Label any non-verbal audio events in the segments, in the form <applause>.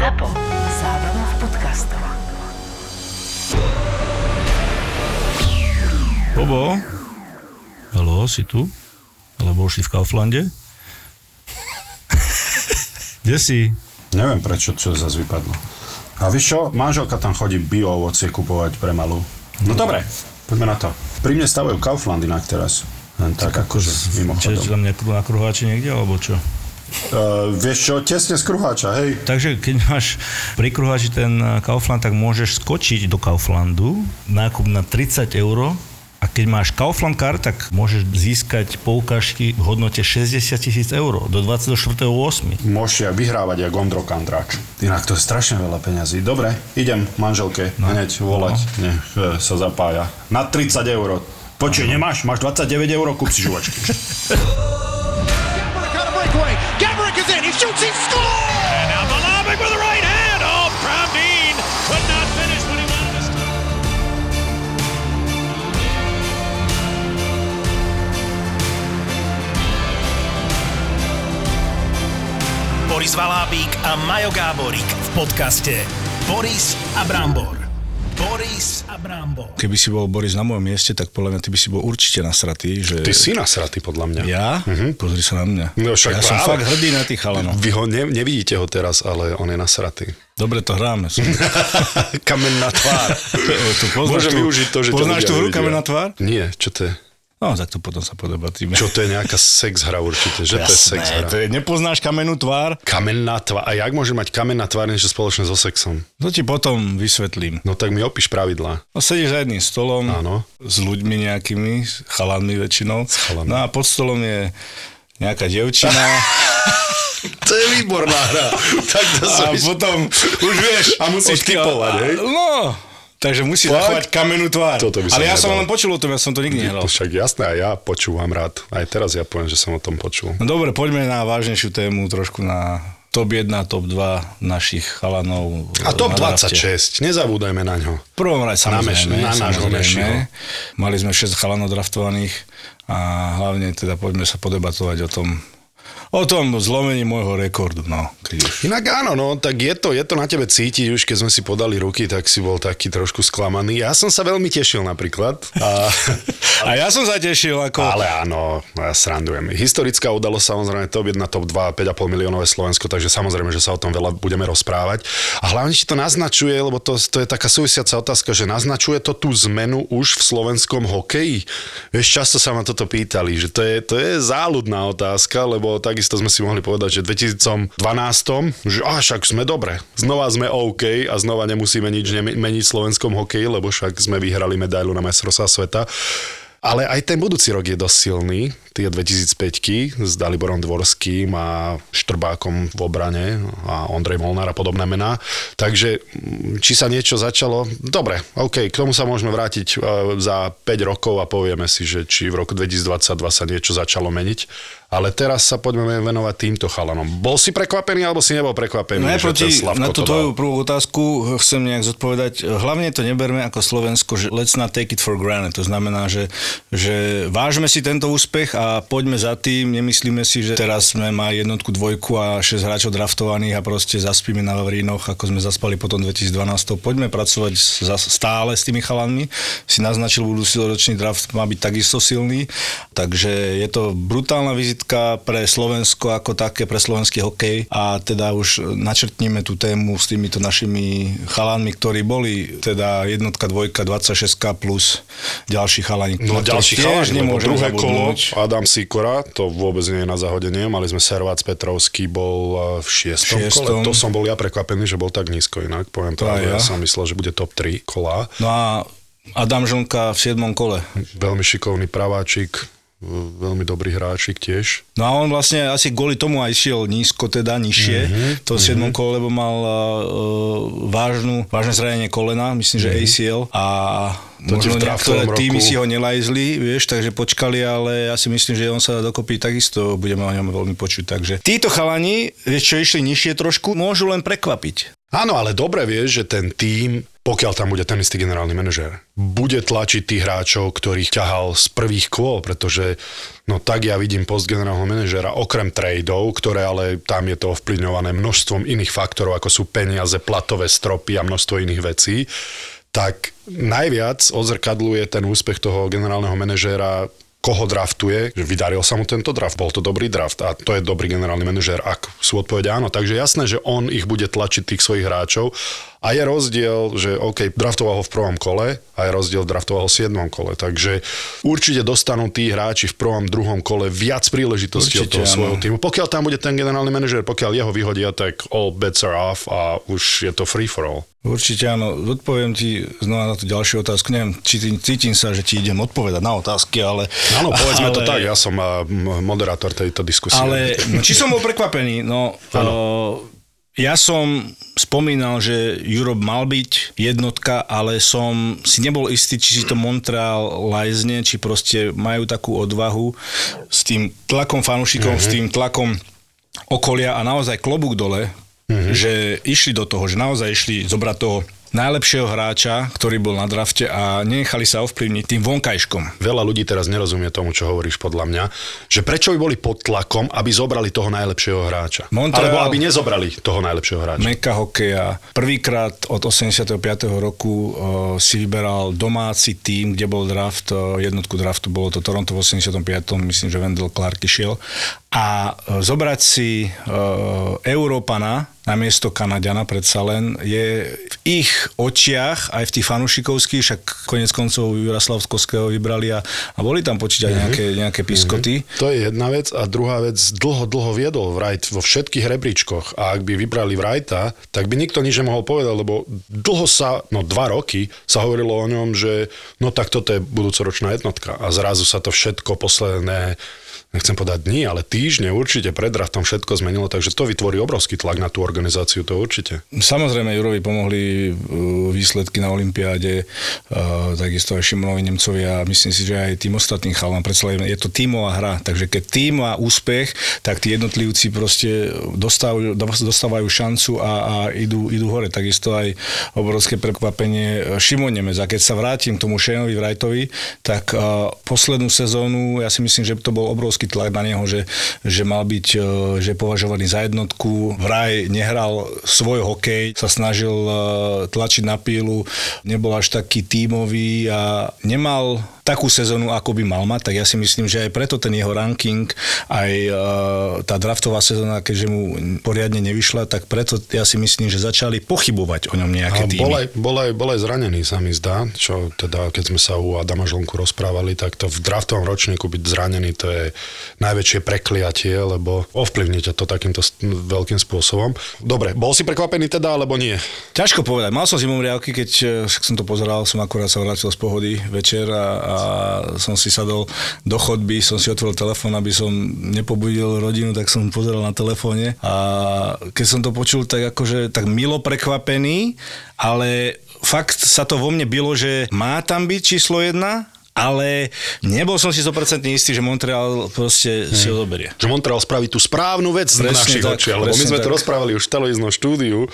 ZAPO. Zábrná v podcastov. Bobo? Haló, si tu? Alebo už si v Kauflande? <laughs> Kde si? Neviem prečo, čo zase vypadlo. A vieš čo, manželka tam chodí bio ovocie kupovať pre malú. No dobre, poďme na to. Pri mne stavajú Kaufland inak teraz. Len tak akože Čiže mimochodom. tam nekru na kruháči niekde, alebo čo? Uh, vieš čo, tesne z kruháča, hej. Takže keď máš pri kruháči ten eh, Kaufland, tak môžeš skočiť do Kauflandu, nákup na 30 eur a keď máš Kaufland card, tak môžeš získať poukážky v hodnote 60 tisíc eur do 24.8. Môžete aj vyhrávať jak Ondro Kandráč. Inak to je strašne veľa peňazí. Dobre, idem manželke no. hneď volať, no. nech e, sa zapája. Na 30 eur. Počuj, nemáš? Máš 29 eur, kúp si žuvačky. <laughs> shoots. He scores. And now Malavik with the right hand. Oh, Brown could not finish when he wanted to stop. Boris Valábík a Majo Gáborík v podcaste Boris a Brambor. Boris a Brambor. Keby si bol Boris na mojom mieste, tak podľa mňa ty by si bol určite nasratý. Že... Ty si nasratý podľa mňa. Ja? Uh-huh. Pozri sa na mňa. No však ja som práve. fakt hrdý na tých chalanov. Vy ho ne, nevidíte ho teraz, ale on je nasratý. Dobre to hráme. <laughs> Som... Kamenná tvár. <laughs> tu poznáš Môžem tú, využiť to, že Poznáš tú hru. Kameň na tvár? Nie, čo to je? No, tak to potom sa podebatíme. Čo to je nejaká sex hra určite, že to je sex Jasné, hra. to je, nepoznáš kamennú tvár? Kamenná tvár. A jak môže mať kamenná tvár niečo spoločné so sexom? To ti potom vysvetlím. No tak mi opíš pravidlá. No, sedíš za jedným stolom Áno. s ľuďmi nejakými, s chalanmi väčšinou. chalanmi. No a pod stolom je nejaká devčina. <laughs> To je výborná hra. tak to a potom už vieš... A musíš odkiaľ- typovať, hej? No, takže musíš Fakt? zachovať kamennú tvár. Toto by som Ale ja som nebal. len počul o tom, ja som to nikdy nehral. Však jasné, a ja počúvam rád. Aj teraz ja poviem, že som o tom počul. No dobre, poďme na vážnejšiu tému, trošku na top 1, top 2 našich chalanov. A top na drafte. 26, nezabúdajme na ňo. V prvom rade Na meš- samozrejme. na nášho samozrejme. Mešiho. Mali sme 6 chalanov draftovaných a hlavne teda poďme sa podebatovať o tom, o tom zlomení môjho rekordu, no, už. Inak áno, no, tak je to, je to na tebe cítiť, už keď sme si podali ruky, tak si bol taký trošku sklamaný. Ja som sa veľmi tešil napríklad. A, <laughs> A ja som sa tešil, ako... ale áno, ja srandujem. Historická udalosť samozrejme top 1, top 2, 5,5 miliónové Slovensko, takže samozrejme, že sa o tom veľa budeme rozprávať. A hlavne ti to naznačuje, lebo to, to je taká súvisiaca otázka, že naznačuje to tú zmenu už v slovenskom hokeji. Vieš, často sa ma toto pýtali, že to je, to je záľudná otázka, lebo takisto sme si mohli povedať, že v 2012, že a však sme dobre, znova sme OK a znova nemusíme nič meniť v slovenskom hokeji, lebo však sme vyhrali medailu na majstrovstvá sveta. Ale aj ten budúci rok je dosť silný, tie 2005 s Daliborom Dvorským a Štrbákom v obrane a Ondrej Molnár a podobné mená. Takže mm, či sa niečo začalo? Dobre, OK, k tomu sa môžeme vrátiť e, za 5 rokov a povieme si, že či v roku 2022 sa niečo začalo meniť. Ale teraz sa poďme venovať týmto chalanom. Bol si prekvapený alebo si nebol prekvapený? Slavko No na tú tvoju prvú otázku chcem nejak zodpovedať. Hlavne to neberme ako Slovensko, že let's not take it for granted. To znamená, že, že vážme si tento úspech a poďme za tým. Nemyslíme si, že teraz sme mali jednotku, dvojku a 6 hráčov draftovaných a proste zaspíme na Vavrínoch, ako sme zaspali potom 2012. Poďme pracovať stále s tými chalanmi. Si naznačil, budúci ročný draft má byť takisto silný. Takže je to brutálna vizitka pre Slovensko ako také, pre slovenský hokej a teda už načrtneme tú tému s týmito našimi chalánmi, ktorí boli teda jednotka, dvojka, 26 plus ďalší chalani. No ďalší chalani, lebo druhé kolo. Adam Sikora, to vôbec nie je na zahodenie, mali sme Servác Petrovský, bol uh, v šiestom, Šiestom. kole, to som bol ja prekvapený, že bol tak nízko inak, poviem To ja. ja. som myslel, že bude top 3 kola. No a Adam Žonka v 7. kole. Veľmi šikovný praváčik, veľmi dobrý hráčik tiež. No a on vlastne asi kvôli tomu aj šiel nízko, teda nižšie, mm-hmm, to v 7. kole, lebo mal uh, vážnu, vážne zranenie kolena, myslím, že mm-hmm. ACL a To možno niektoré týmy roku- si ho nelajzli, vieš, takže počkali, ale ja si myslím, že on sa dokopí takisto, budeme o ňom veľmi počuť. Takže títo chalani, vieš čo, išli nižšie trošku, môžu len prekvapiť. Áno, ale dobre vieš, že ten tím pokiaľ tam bude ten istý generálny manažér. Bude tlačiť tých hráčov, ktorých ťahal z prvých kôl, pretože no tak ja vidím post generálneho manažéra, okrem tradeov, ktoré ale tam je to ovplyvňované množstvom iných faktorov, ako sú peniaze, platové stropy a množstvo iných vecí, tak najviac odzrkadluje ten úspech toho generálneho manažéra koho draftuje, že vydaril sa mu tento draft, bol to dobrý draft a to je dobrý generálny manažér, ak sú odpovede áno. Takže jasné, že on ich bude tlačiť tých svojich hráčov a je rozdiel, že OK, draftoval ho v prvom kole a je rozdiel, draftoval ho v 7. kole. Takže určite dostanú tí hráči v prvom, druhom kole viac príležitostí od toho Určite, svojho áno. týmu. Pokiaľ tam bude ten generálny manažér, pokiaľ jeho vyhodia, tak all bets are off a už je to free for all. Určite áno, odpoviem ti znova na tú ďalšiu otázku. Neviem, či cítim sa, že ti idem odpovedať na otázky, ale... Áno, povedzme ale, to tak, ja som moderátor tejto diskusie. Ale no, <laughs> či som bol prekvapený? No, uh, ja som spomínal, že Europe mal byť jednotka, ale som si nebol istý, či si to Montreal lajzne, či proste majú takú odvahu s tým tlakom fanúšikov, s tým tlakom okolia a naozaj klobúk dole, že išli do toho, že naozaj išli zobrať toho najlepšieho hráča, ktorý bol na drafte a nenechali sa ovplyvniť tým vonkajškom. Veľa ľudí teraz nerozumie tomu, čo hovoríš podľa mňa, že prečo by boli pod tlakom, aby zobrali toho najlepšieho hráča. Montreal- Alebo aby nezobrali toho najlepšieho hráča. Meka hokeja. Prvýkrát od 85. roku uh, si vyberal domáci tým, kde bol draft, uh, jednotku draftu, bolo to Toronto v 85. myslím, že Wendell Clark išiel. A uh, zobrať si uh, Európana na miesto Kanadiana predsa len je v ich očiach, aj v tých fanúšikovských, však konec koncov Juraslav Skovského vybrali a, a boli tam počítať mm-hmm. nejaké, nejaké piskoty. To je jedna vec a druhá vec, dlho, dlho viedol Wright vo všetkých rebríčkoch a ak by vybrali Wrighta, tak by nikto nič nemohol povedať, lebo dlho sa, no dva roky sa hovorilo o ňom, že no tak toto je budúcoročná jednotka a zrazu sa to všetko posledné nechcem povedať dní, ale týždne určite pred draftom všetko zmenilo, takže to vytvorí obrovský tlak na tú organizáciu, to určite. Samozrejme, Jurovi pomohli uh, výsledky na Olympiáde, uh, takisto aj Šimonovi Nemcovi a myslím si, že aj tým ostatným chalám. Predsa je to tímová hra, takže keď tým má úspech, tak tí jednotlivci proste dostávajú, dostávajú šancu a, a idú, idú hore. Takisto aj obrovské prekvapenie Šimon Nemec. A keď sa vrátim k tomu Shaneovi Wrightovi, tak uh, poslednú sezónu, ja si myslím, že to bol obrovský tlak na neho, že, že mal byť uh, že považovaný za jednotku. Vraj nehral svoj hokej, sa snažil uh, tlačiť na pílu, nebol až taký tímový a nemal takú sezónu, ako by mal mať, tak ja si myslím, že aj preto ten jeho ranking, aj uh, tá draftová sezóna, keďže mu poriadne nevyšla, tak preto ja si myslím, že začali pochybovať o ňom nejaké týmy. bol aj, bol, aj, bol aj zranený, sa mi zdá, čo teda, keď sme sa u Adama Žlnku rozprávali, tak to v draftovom ročníku byť zranený, to je najväčšie prekliatie, lebo ovplyvníte to takýmto veľkým spôsobom. Dobre, bol si prekvapený teda, alebo nie? Ťažko povedať. Mal som zimomriavky, keď eh, však som to pozeral, som akurát sa vrátil z pohody večer a, a som si sadol do chodby, som si otvoril telefón, aby som nepobudil rodinu, tak som pozeral na telefóne. A keď som to počul, tak akože tak milo prekvapený, ale fakt sa to vo mne bylo, že má tam byť číslo jedna, ale nebol som si 100% istý, že Montreal proste si ho zoberie. Že Montreal spraví tú správnu vec Presne našich tak, očiach, lebo my sme to tak. rozprávali už v televíznom štúdiu,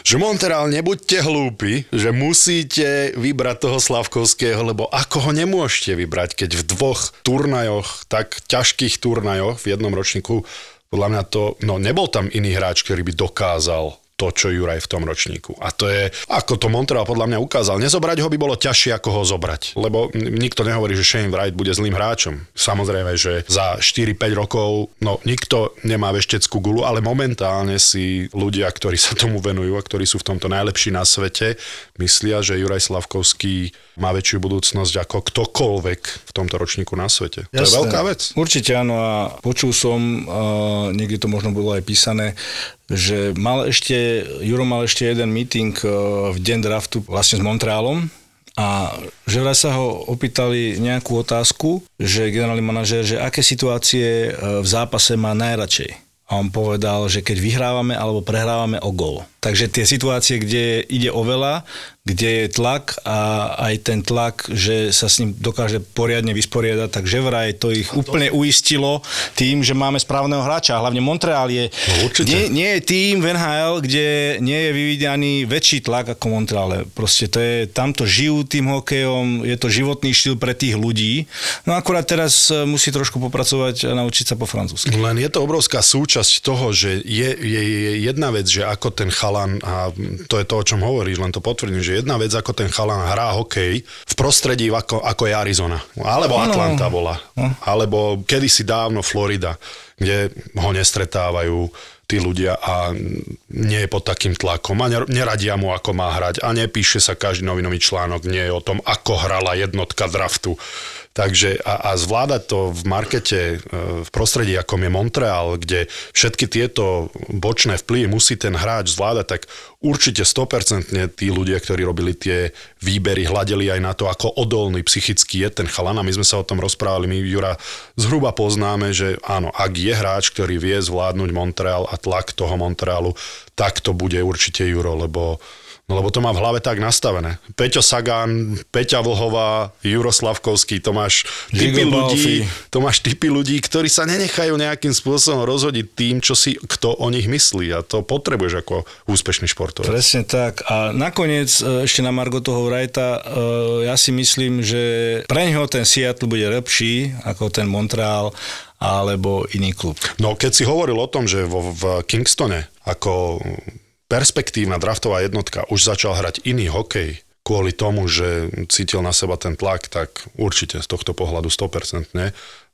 že Montreal, nebuďte hlúpi, že musíte vybrať toho Slavkovského, lebo ako ho nemôžete vybrať, keď v dvoch turnajoch, tak ťažkých turnajoch v jednom ročníku, podľa mňa to, no nebol tam iný hráč, ktorý by dokázal to, čo Juraj v tom ročníku. A to je, ako to Montreal podľa mňa ukázal. Nezobrať ho by bolo ťažšie, ako ho zobrať. Lebo nikto nehovorí, že Shane Wright bude zlým hráčom. Samozrejme, že za 4-5 rokov, no nikto nemá vešteckú gulu, ale momentálne si ľudia, ktorí sa tomu venujú a ktorí sú v tomto najlepší na svete, myslia, že Juraj Slavkovský má väčšiu budúcnosť ako ktokoľvek v tomto ročníku na svete. To je veľká vec. Určite áno a počul som, uh, niekde to možno bolo aj písané, že mal ešte, Juro mal ešte jeden meeting uh, v deň draftu vlastne s Montrealom a že vraj sa ho opýtali nejakú otázku, že generálny manažér, že aké situácie uh, v zápase má najradšej. A on povedal, že keď vyhrávame alebo prehrávame o gol. Takže tie situácie, kde ide o veľa, kde je tlak a aj ten tlak, že sa s ním dokáže poriadne vysporiadať, takže vraj to ich úplne uistilo tým, že máme správneho hráča. Hlavne Montreal je... No, určite. nie, nie je tým v NHL, kde nie je vyvíjaný väčší tlak ako Montreale. Proste to je, tamto žijú tým hokejom, je to životný štýl pre tých ľudí. No akurát teraz e, musí trošku popracovať a naučiť sa po francúzsky. Len je to obrovská súčasť toho, že je, je, je jedna vec, že ako ten chalan, a to je to, o čom hovoríš, len to potvrdím, že jedna vec, ako ten chalan hrá hokej v prostredí ako, ako je Arizona. Alebo. Atlanta bola. Alebo kedysi dávno Florida, kde ho nestretávajú tí ľudia a nie je pod takým tlakom a ner- neradia mu, ako má hrať a nepíše sa každý novinový článok nie je o tom, ako hrala jednotka draftu. Takže a, a zvládať to v markete, e, v prostredí, ako je Montreal, kde všetky tieto bočné vplyvy musí ten hráč zvládať, tak určite 100% tí ľudia, ktorí robili tie výbery, hľadeli aj na to, ako odolný psychicky je ten chalan. A my sme sa o tom rozprávali, my Jura zhruba poznáme, že áno, ak je hráč, ktorý vie zvládnuť Montreal a tlak toho Montrealu, tak to bude určite Juro, lebo No lebo to má v hlave tak nastavené. Peťo Sagan, Peťa Vlhová, Juro Slavkovský, to máš typy ľudí, to máš typy ľudí, ktorí sa nenechajú nejakým spôsobom rozhodiť tým, čo si kto o nich myslí a to potrebuješ ako úspešný športovec. Presne tak. A nakoniec, e, ešte na Margo toho Wrighta, e, ja si myslím, že pre neho ten Seattle bude lepší ako ten Montreal alebo iný klub. No keď si hovoril o tom, že vo, v Kingstone ako perspektívna draftová jednotka už začal hrať iný hokej kvôli tomu, že cítil na seba ten tlak, tak určite z tohto pohľadu 100%,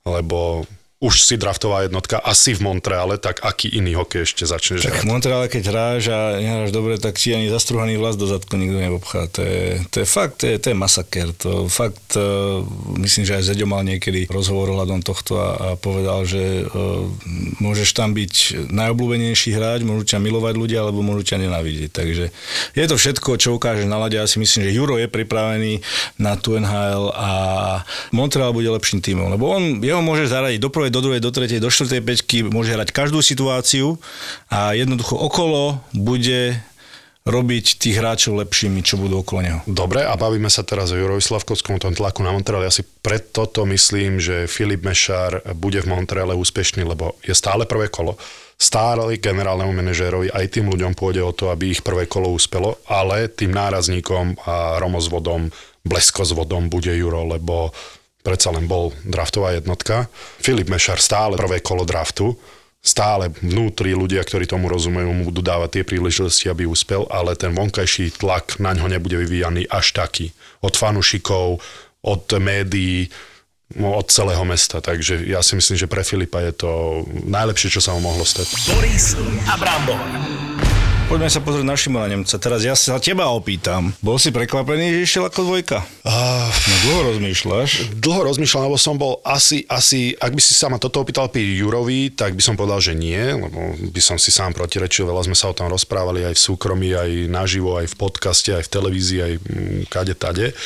lebo už si draftová jednotka asi v Montreale, tak aký iný hokej ešte začneš Tak hrať? v Montreale, keď hráš a nehráš dobre, tak ti ani zastruhaný vlas do zadku nikto neobchá. To je, to je fakt, to je, to je masaker. To fakt, uh, myslím, že aj Zeďo mal niekedy rozhovor ohľadom tohto a, a povedal, že uh, môžeš tam byť najobľúbenejší hráč, môžu ťa milovať ľudia, alebo môžu ťa nenávidieť. Takže je to všetko, čo ukážeš na lade. Ja si myslím, že Juro je pripravený na tú NHL a Montreal bude lepším tímom, lebo on, jeho môže zaradiť do prvej, do druhej, do tretej, do štvrtej peťky, môže hrať každú situáciu a jednoducho okolo bude robiť tých hráčov lepšími, čo budú okolo neho. Dobre, a bavíme sa teraz o Jurovi Slavkovskom, o tom tlaku na Montreal. Ja si preto to myslím, že Filip Mešár bude v Montreale úspešný, lebo je stále prvé kolo. Stále generálnemu manažérovi aj tým ľuďom pôjde o to, aby ich prvé kolo uspelo, ale tým nárazníkom a romozvodom, bleskozvodom bude Juro, lebo predsa len bol draftová jednotka. Filip Mešar stále prvé kolo draftu, stále vnútri ľudia, ktorí tomu rozumejú, mu budú dávať tie príležitosti, aby úspel, ale ten vonkajší tlak na ňo nebude vyvíjaný až taký. Od fanušikov, od médií, no, od celého mesta. Takže ja si myslím, že pre Filipa je to najlepšie, čo sa mu mohlo stať. Boris a Brambor. Poďme sa pozrieť na Šimona Nemca. Teraz ja sa teba opýtam. Bol si prekvapený, že išiel ako dvojka? Uh, No dlho rozmýšľaš. dlho rozmýšľam, lebo som bol asi, asi, ak by si sa ma toto opýtal pri Jurovi, tak by som povedal, že nie, lebo by som si sám protirečil, veľa sme sa o tom rozprávali aj v súkromí, aj naživo, aj v podcaste, aj v televízii, aj mm, kade tade.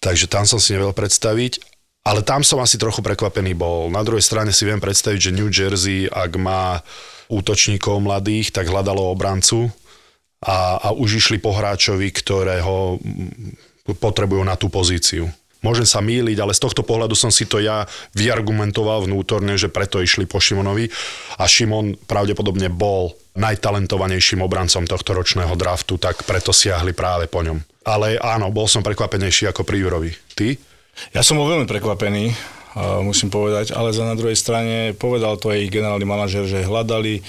Takže tam som si nevedel predstaviť. Ale tam som asi trochu prekvapený bol. Na druhej strane si viem predstaviť, že New Jersey, ak má útočníkov mladých, tak hľadalo obrancu a, a už išli po hráčovi, ktorého potrebujú na tú pozíciu. Môžem sa míliť, ale z tohto pohľadu som si to ja vyargumentoval vnútorne, že preto išli po Šimonovi a Šimon pravdepodobne bol najtalentovanejším obrancom tohto ročného draftu, tak preto siahli práve po ňom. Ale áno, bol som prekvapenejší ako pri Jurovi. Ty? Ja som bol veľmi prekvapený, musím povedať, ale za na druhej strane povedal to aj generálny manažer, že hľadali.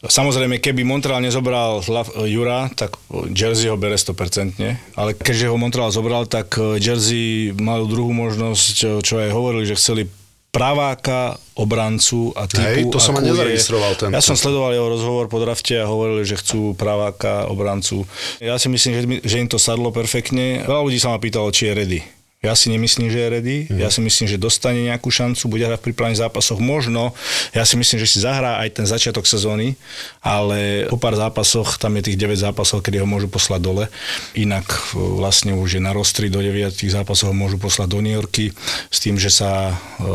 Samozrejme, keby Montreal nezobral Jura, tak Jersey ho bere 100%, ale keďže ho Montreal zobral, tak Jersey mal druhú možnosť, čo, čo aj hovorili, že chceli praváka, obrancu a typu. Hej, to som je- nezaregistroval tento. Ja som sledoval jeho rozhovor po drafte a hovorili, že chcú praváka, obrancu. Ja si myslím, že, že im to sadlo perfektne. Veľa ľudí sa ma pýtalo, či je ready Ja si nemyslím, že je ready. Mm. Ja si myslím, že dostane nejakú šancu, bude hrať v prípravných zápasoch. Možno, ja si myslím, že si zahrá aj ten začiatok sezóny, ale po pár zápasoch, tam je tých 9 zápasov, kedy ho môžu poslať dole. Inak e, vlastne už je na rostri do 9 zápasov ho môžu poslať do New Yorky s tým, že sa e,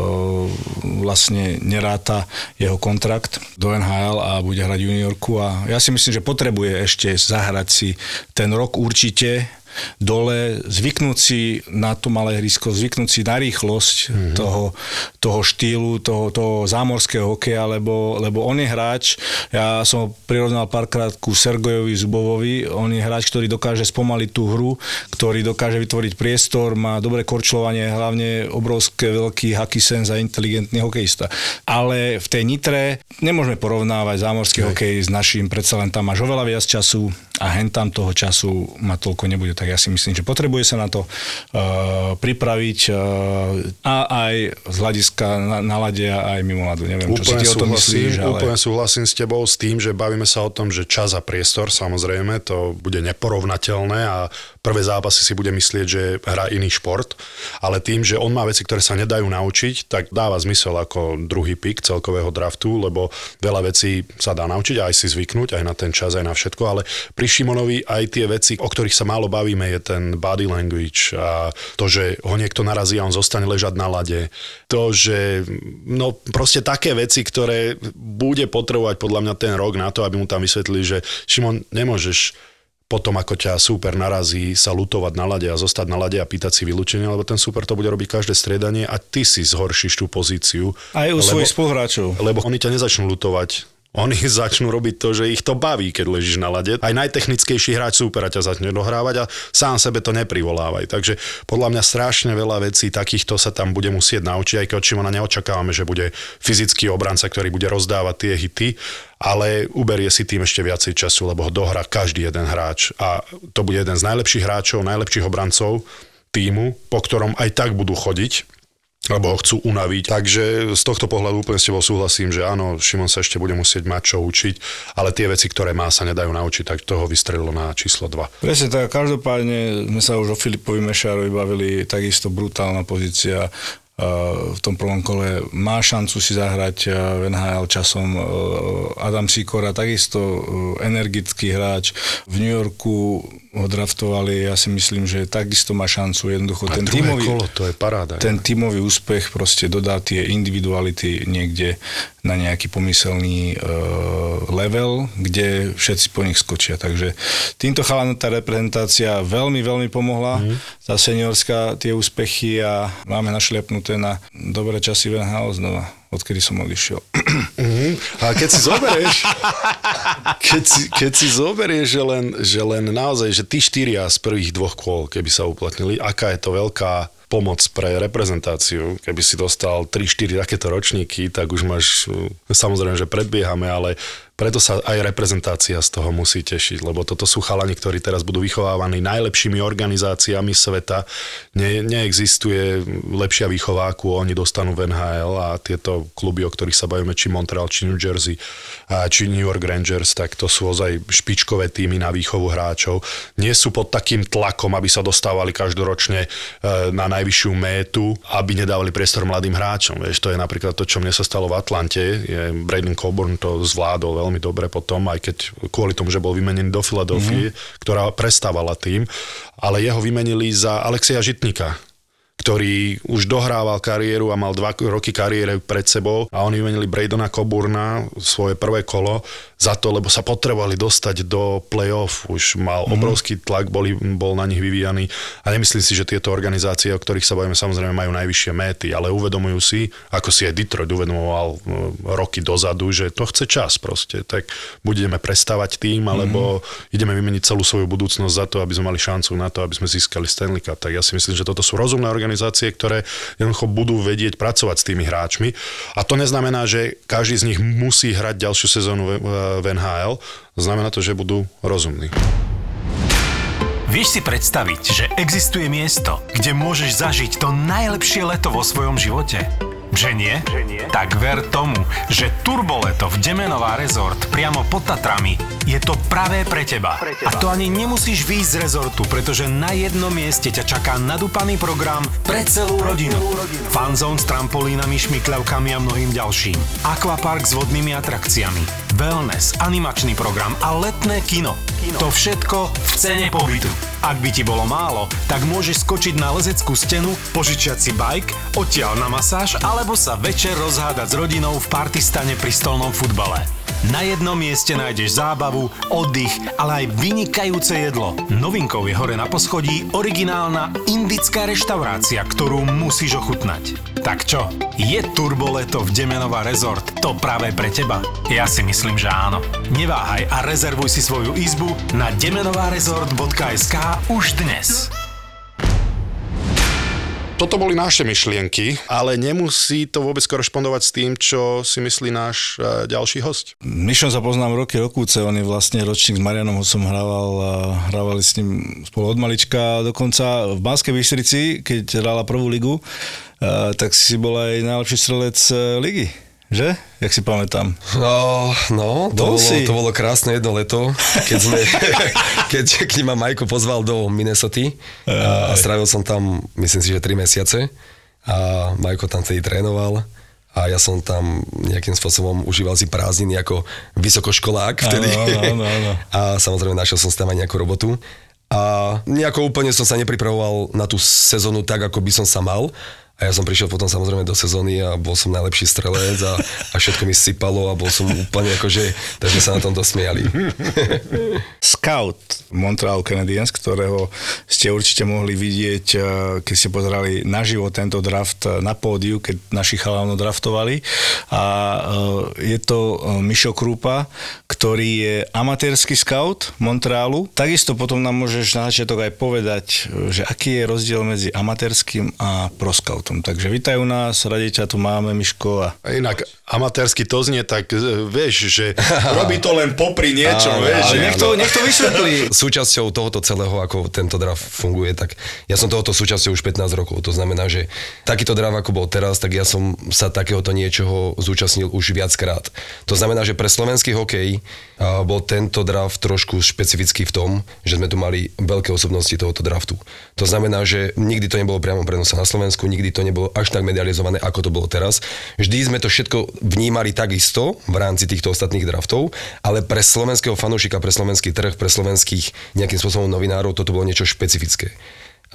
vlastne neráta jeho kontrakt do NHL a bude hrať v New Yorku. A ja si myslím, že potrebuje ešte zahrať si ten rok určite dole, zvyknúť si na to malé hrysko, zvyknúť si na rýchlosť mm-hmm. toho, toho štýlu, toho, toho zámorského hokeja, lebo, lebo on je hráč, ja som ho prirovnal párkrát ku Sergojovi Zubovovi, on je hráč, ktorý dokáže spomaliť tú hru, ktorý dokáže vytvoriť priestor, má dobré korčlovanie, hlavne obrovské veľký hacky sense a inteligentný hokejista. Ale v tej Nitre nemôžeme porovnávať zámorský Nej. hokej s naším, predsa len tam máš oveľa viac času a hen tam toho času ma toľko nebude, tak ja si myslím, že potrebuje sa na to uh, pripraviť uh, a aj z hľadiska na, naladia aj mimo ladu. Neviem, úplne čo si ty o tom myslíš, ale... Úplne súhlasím s tebou s tým, že bavíme sa o tom, že čas a priestor, samozrejme, to bude neporovnateľné a prvé zápasy si bude myslieť, že hrá iný šport, ale tým, že on má veci, ktoré sa nedajú naučiť, tak dáva zmysel ako druhý pik celkového draftu, lebo veľa vecí sa dá naučiť aj si zvyknúť, aj na ten čas, aj na všetko, ale pri Šimonovi aj tie veci, o ktorých sa málo bavíme, je ten body language a to, že ho niekto narazí a on zostane ležať na lade. To, že no proste také veci, ktoré bude potrebovať podľa mňa ten rok na to, aby mu tam vysvetlili, že Šimon, nemôžeš potom ako ťa super narazí sa lutovať na lade a zostať na lade a pýtať si vylúčenie, lebo ten super to bude robiť každé striedanie a ty si zhoršíš tú pozíciu. Aj u lebo, svojich spoluhráčov. Lebo oni ťa nezačnú lutovať oni <laughs> začnú robiť to, že ich to baví, keď ležíš na lade. Aj najtechnickejší hráč supera ťa začne dohrávať a sám sebe to neprivolávaj. Takže podľa mňa strašne veľa vecí takýchto sa tam bude musieť naučiť, aj keď od Šimona neočakávame, že bude fyzický obranca, ktorý bude rozdávať tie hity, ale uberie si tým ešte viacej času, lebo ho dohrá každý jeden hráč a to bude jeden z najlepších hráčov, najlepších obrancov týmu, po ktorom aj tak budú chodiť lebo ho chcú unaviť. Takže z tohto pohľadu úplne s tebou súhlasím, že áno, Šimon sa ešte bude musieť mať čo učiť, ale tie veci, ktoré má, sa nedajú naučiť, tak toho vystrelilo na číslo 2. Presne tak, každopádne sme sa už o Filipovi Mešárovi bavili, takisto brutálna pozícia v tom prvom kole má šancu si zahrať v NHL časom Adam Sikora, takisto energický hráč. V New Yorku ho draftovali, ja si myslím, že takisto má šancu. Jednoducho ten tímový, kolo, to je paráda. Ten tímový úspech proste dodá tie individuality niekde na nejaký pomyselný uh, level, kde všetci po nich skočia. Takže týmto chalanom tá reprezentácia veľmi, veľmi pomohla. Mm. Tá seniorská, tie úspechy a máme našliapnuté na dobré časy v NHL znova odkedy som odišiel. Uh-huh. A keď si zoberieš, <laughs> keď si, keď si zoberieš, že len, že len naozaj, že tí štyria z prvých dvoch kôl, keby sa uplatnili, aká je to veľká pomoc pre reprezentáciu. Keby si dostal 3-4 takéto ročníky, tak už máš, samozrejme, že predbiehame, ale preto sa aj reprezentácia z toho musí tešiť, lebo toto sú chalani, ktorí teraz budú vychovávaní najlepšími organizáciami sveta. Ne, neexistuje lepšia výchová, ako oni dostanú v NHL a tieto kluby, o ktorých sa bavíme, či Montreal, či New Jersey, či New York Rangers, tak to sú ozaj špičkové týmy na výchovu hráčov. Nie sú pod takým tlakom, aby sa dostávali každoročne e, na najvyššiu métu, aby nedávali priestor mladým hráčom. Vieš, to je napríklad to, čo mne sa stalo v Atlante. Je Braden Coburn to zvládol veľmi dobre potom, aj keď kvôli tomu, že bol vymenený do Filadelfie, mm-hmm. ktorá prestávala tým, ale jeho vymenili za Alexia Žitnika, ktorý už dohrával kariéru a mal dva roky kariéry pred sebou a oni vymenili Bradona Coburna svoje prvé kolo za to, lebo sa potrebovali dostať do play-off. Už mal mm-hmm. obrovský tlak, boli, bol na nich vyvíjaný a nemyslím si, že tieto organizácie, o ktorých sa bavíme, samozrejme majú najvyššie méty, ale uvedomujú si, ako si aj Detroit uvedomoval roky dozadu, že to chce čas proste. Tak budeme prestávať tým, alebo mm-hmm. ideme vymeniť celú svoju budúcnosť za to, aby sme mali šancu na to, aby sme získali Stanley Cup. Tak ja si myslím, že toto sú rozumné organizácie organizácie, ktoré jednoducho budú vedieť pracovať s tými hráčmi. A to neznamená, že každý z nich musí hrať ďalšiu sezónu v NHL. Znamená to, že budú rozumní. Vieš si predstaviť, že existuje miesto, kde môžeš zažiť to najlepšie leto vo svojom živote? Že nie? Tak ver tomu, že Turboleto v Demenová rezort priamo pod Tatrami je to pravé pre teba. A to ani nemusíš výjsť z rezortu, pretože na jednom mieste ťa čaká nadúpaný program pre celú rodinu. Fanzone s trampolínami, šmikľavkami a mnohým ďalším. Aquapark s vodnými atrakciami. Wellness, animačný program a letné kino. To všetko v cene pobytu. Ak by ti bolo málo, tak môžeš skočiť na lezeckú stenu, požičiať si bike, odtiaľ na masáž alebo sa večer rozhádať s rodinou v partistane pri stolnom futbale. Na jednom mieste nájdeš zábavu, oddych, ale aj vynikajúce jedlo. Novinkou je hore na poschodí originálna indická reštaurácia, ktorú musíš ochutnať. Tak čo, je Turboleto v Demenová rezort to práve pre teba? Ja si myslím, že áno. Neváhaj a rezervuj si svoju izbu na demenovarezort.sk už dnes. Toto boli naše myšlienky, ale nemusí to vôbec korešpondovať s tým, čo si myslí náš e, ďalší host. Myšom sa poznám roky rokúce, on je vlastne ročník s Marianom som hrával hrávali s ním spolu od malička, dokonca v Banskej Bystrici, keď hrála prvú ligu, eh, tak si bol aj najlepší strelec eh, ligy. Že? Jak si pamätám. No, no to, Bol bolo, si. to bolo krásne jedno leto, keď, sme, <laughs> keď, keď ma Majko pozval do Minnesota a, a strávil som tam, myslím si, že 3 mesiace a Majko tam vtedy trénoval a ja som tam nejakým spôsobom užíval si prázdniny ako vysokoškolák vtedy. áno, áno, áno. <laughs> A samozrejme našiel som tam aj nejakú robotu. A nejako úplne som sa nepripravoval na tú sezónu tak, ako by som sa mal. A ja som prišiel potom samozrejme do sezóny a bol som najlepší strelec a, a všetko mi sypalo a bol som úplne akože, tak sme sa na tomto smiali. <laughs> Scout Montreal Canadiens, ktorého ste určite mohli vidieť, eh, keď ste pozerali naživo tento draft eh, na pódiu, keď naši chalánov draftovali. A eh, je to Mišo Krupa, ktorý je amatérsky scout Montrealu. Takisto potom nám môžeš na začiatok aj povedať, že aký je rozdiel medzi amatérským a proscoutom. Takže vítajú nás, radi ťa tu máme, Miško. A... Inak amatérsky to znie, tak e, vieš, že <laughs> robí to len popri niečom, Áno, vieš. že- Nech to, nech to vysvetlí. <laughs> Súčasťou tohoto celého, ako tento draft funguje, tak ja som tohoto súčasťou už 15 rokov. To znamená, že takýto draft, ako bol teraz, tak ja som sa takéhoto niečoho zúčastnil už viackrát. To znamená, že pre slovenský hokej bol tento draft trošku špecifický v tom, že sme tu mali veľké osobnosti tohoto draftu. To znamená, že nikdy to nebolo priamo prenose na Slovensku, nikdy to nebolo až tak medializované, ako to bolo teraz. Vždy sme to všetko vnímali takisto v rámci týchto ostatných draftov, ale pre slovenského fanúšika, pre slovenský trh, pre slovenských nejakým spôsobom novinárov toto bolo niečo špecifické.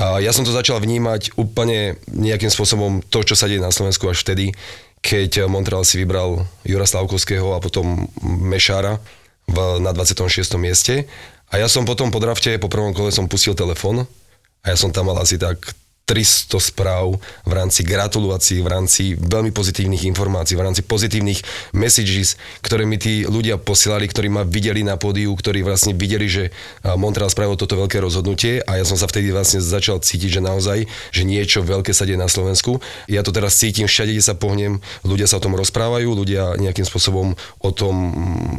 A ja som to začal vnímať úplne nejakým spôsobom to, čo sa deje na Slovensku až vtedy, keď Montreal si vybral Jura Slavkovského a potom Mešára v, na 26. mieste. A ja som potom po drafte, po prvom kole som pustil telefón a ja som tam mal asi tak 300 správ v rámci gratulácií, v rámci veľmi pozitívnych informácií, v rámci pozitívnych messages, ktoré mi tí ľudia posielali, ktorí ma videli na pódiu, ktorí vlastne videli, že Montreal spravil toto veľké rozhodnutie a ja som sa vtedy vlastne začal cítiť, že naozaj, že niečo veľké sa deje na Slovensku. Ja to teraz cítim všade, kde sa pohnem, ľudia sa o tom rozprávajú, ľudia nejakým spôsobom o tom,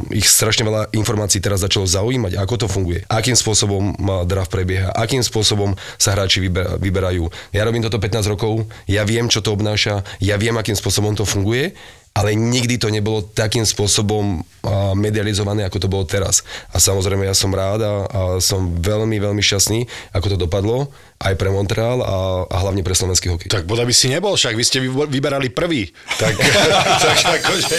mm, ich strašne veľa informácií teraz začalo zaujímať, ako to funguje, akým spôsobom draft prebieha, akým spôsobom sa hráči vyber- vyberajú. Ja robím toto 15 rokov, ja viem, čo to obnáša, ja viem, akým spôsobom to funguje, ale nikdy to nebolo takým spôsobom medializované, ako to bolo teraz. A samozrejme, ja som rád a, a som veľmi, veľmi šťastný, ako to dopadlo, aj pre Montreal a, a hlavne pre slovenský hokej. Tak bodaj by si nebol, však vy ste vyberali prvý. Tak, <laughs> <laughs> tak akože...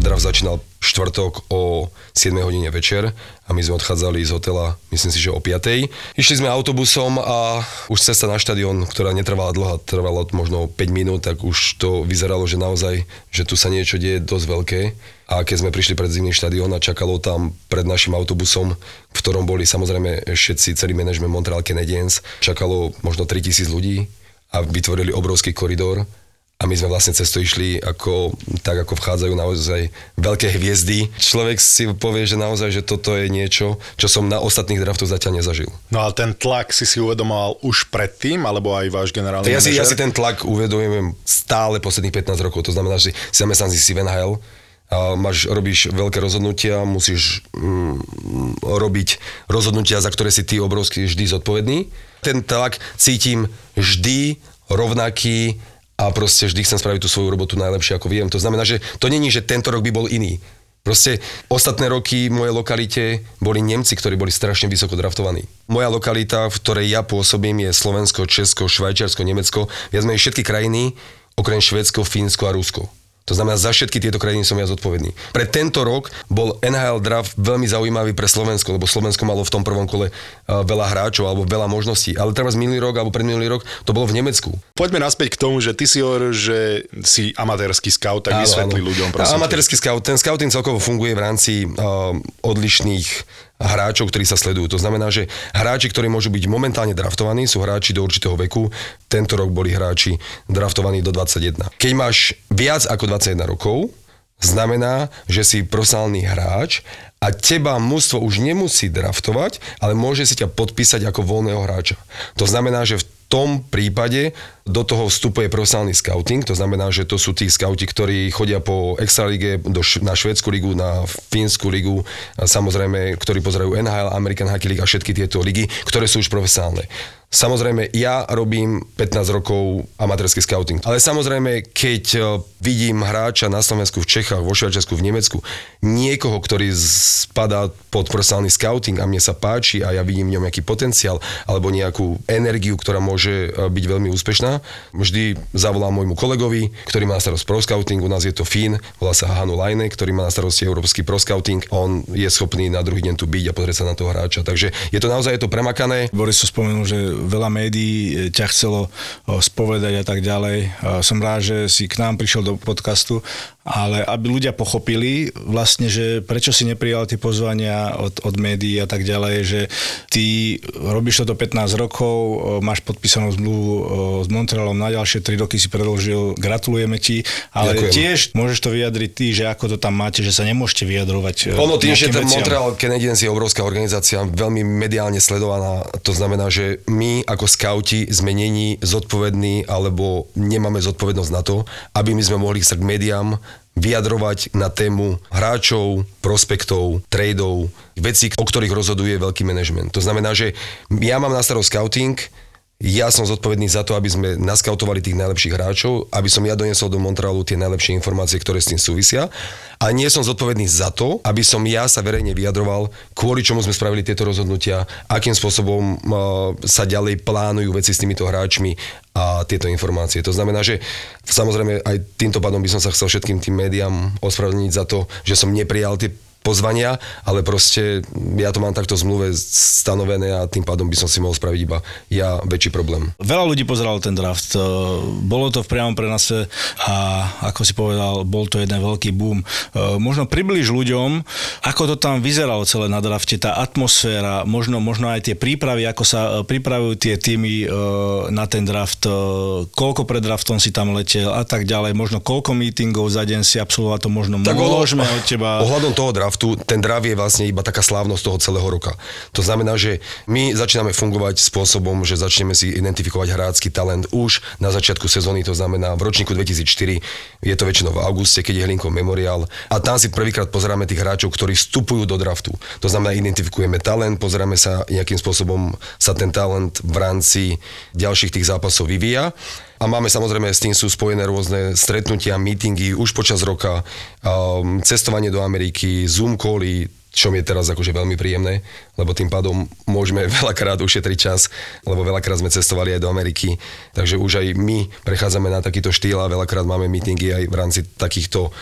Draft začínal štvrtok o 7 hodine večer a my sme odchádzali z hotela, myslím si, že o 5. Išli sme autobusom a už cesta na štadión, ktorá netrvala dlho, trvala možno 5 minút, tak už to vyzeralo, že naozaj, že tu sa niečo deje dosť veľké. A keď sme prišli pred zimný štadión a čakalo tam pred našim autobusom, v ktorom boli samozrejme všetci, celý manažment Montreal Canadiens, čakalo možno 3000 ľudí a vytvorili obrovský koridor a my sme vlastne cez to išli ako, tak ako vchádzajú naozaj veľké hviezdy. Človek si povie, že naozaj, že toto je niečo, čo som na ostatných draftoch zatiaľ nezažil. No ale ten tlak si si uvedomoval už predtým, alebo aj váš generálny Ja si, ja si ten tlak uvedomujem stále posledných 15 rokov. To znamená, že si zamestnanci Steven Hale a máš, robíš veľké rozhodnutia, musíš mm, robiť rozhodnutia, za ktoré si ty obrovsky vždy zodpovedný. Ten tlak cítim vždy rovnaký a proste vždy chcem spraviť tú svoju robotu najlepšie, ako viem. To znamená, že to není, že tento rok by bol iný. Proste ostatné roky v mojej lokalite boli Nemci, ktorí boli strašne vysoko draftovaní. Moja lokalita, v ktorej ja pôsobím, je Slovensko, Česko, Švajčiarsko, Nemecko. Viac menej všetky krajiny, okrem Švédsko, Fínsko a Rusko. To znamená, za všetky tieto krajiny som ja zodpovedný. Pre tento rok bol NHL draft veľmi zaujímavý pre Slovensko, lebo Slovensko malo v tom prvom kole uh, veľa hráčov alebo veľa možností. Ale teraz minulý rok alebo predminulý rok to bolo v Nemecku. Poďme naspäť k tomu, že ty si hovoril, že si amatérsky scout, tak vysvetli ľuďom, prosím. Amatérsky scout, ten scouting celkovo funguje v rámci uh, odlišných hráčov, ktorí sa sledujú. To znamená, že hráči, ktorí môžu byť momentálne draftovaní, sú hráči do určitého veku. Tento rok boli hráči draftovaní do 21. Keď máš viac ako 21 rokov, znamená, že si profesionálny hráč a teba mužstvo už nemusí draftovať, ale môže si ťa podpísať ako voľného hráča. To znamená, že v tom prípade do toho vstupuje profesionálny scouting, to znamená, že to sú tí scouti, ktorí chodia po Extralige, do, na Švedsku ligu, na Fínsku ligu, samozrejme, ktorí pozerajú NHL, American Hockey League a všetky tieto ligy, ktoré sú už profesionálne. Samozrejme, ja robím 15 rokov amatérsky scouting. Ale samozrejme, keď e, vidím hráča na Slovensku, v Čechách, vo Švajčiarsku, v Nemecku, niekoho, ktorý spadá pod profesionálny scouting a mne sa páči a ja vidím v ňom nejaký potenciál alebo nejakú energiu, ktorá môže e, byť veľmi úspešná, vždy zavolám môjmu kolegovi, ktorý má na starost pro scouting, u nás je to Fín, volá sa Hanu Lajne, ktorý má na starosti európsky pro scouting. On je schopný na druhý deň tu byť a pozrieť sa na toho hráča. Takže je to naozaj je to premakané. Boris to spomenul, že veľa médií e, ťa chcelo spovedať a tak ďalej. Som rád, že si k nám prišiel do podcastu, ale aby ľudia pochopili vlastne, že prečo si neprijal tie pozvania od, od médií a tak ďalej, že ty robíš toto 15 rokov, máš podpísanú zmluvu s Montrealom na ďalšie 3 roky si predložil, gratulujeme ti, ale Ďakujem. tiež môžeš to vyjadriť ty, že ako to tam máte, že sa nemôžete vyjadrovať. Ono tým, že ten Montreal Canadiens je obrovská organizácia, veľmi mediálne sledovaná, to znamená, že my ako skauti sme není zodpovední alebo nemáme zodpovednosť na to, aby my sme mohli sa k médiám vyjadrovať na tému hráčov, prospektov, tradeov, veci, o ktorých rozhoduje veľký manažment. To znamená, že ja mám na starosť scouting, ja som zodpovedný za to, aby sme naskautovali tých najlepších hráčov, aby som ja doniesol do Montrealu tie najlepšie informácie, ktoré s tým súvisia. A nie som zodpovedný za to, aby som ja sa verejne vyjadroval, kvôli čomu sme spravili tieto rozhodnutia, akým spôsobom uh, sa ďalej plánujú veci s týmito hráčmi a tieto informácie. To znamená, že samozrejme aj týmto pádom by som sa chcel všetkým tým médiám ospravedlniť za to, že som neprijal tie pozvania, ale proste ja to mám takto zmluve stanovené a tým pádom by som si mohol spraviť iba ja väčší problém. Veľa ľudí pozeralo ten draft. Bolo to v priamom prenase a ako si povedal, bol to jeden veľký boom. Možno približ ľuďom, ako to tam vyzeralo celé na drafte, tá atmosféra, možno, možno aj tie prípravy, ako sa pripravujú tie týmy na ten draft, koľko pred draftom si tam letel a tak ďalej, možno koľko meetingov za deň si absolvoval, to možno tak môžeme od teba. Ohľadom toho draftu draftu, ten draft je vlastne iba taká slávnosť toho celého roka. To znamená, že my začíname fungovať spôsobom, že začneme si identifikovať hrácky talent už na začiatku sezóny, to znamená v ročníku 2004, je to väčšinou v auguste, keď je Hlinkov memoriál a tam si prvýkrát pozeráme tých hráčov, ktorí vstupujú do draftu. To znamená, identifikujeme talent, pozeráme sa, nejakým spôsobom sa ten talent v rámci ďalších tých zápasov vyvíja. A máme samozrejme s tým sú spojené rôzne stretnutia, meetingy už počas roka, um, cestovanie do Ameriky, Zoom cally, čo mi je teraz akože veľmi príjemné, lebo tým pádom môžeme <laughs> veľakrát ušetriť čas, lebo veľakrát sme cestovali aj do Ameriky, takže už aj my prechádzame na takýto štýl a veľakrát máme meetingy aj v rámci takýchto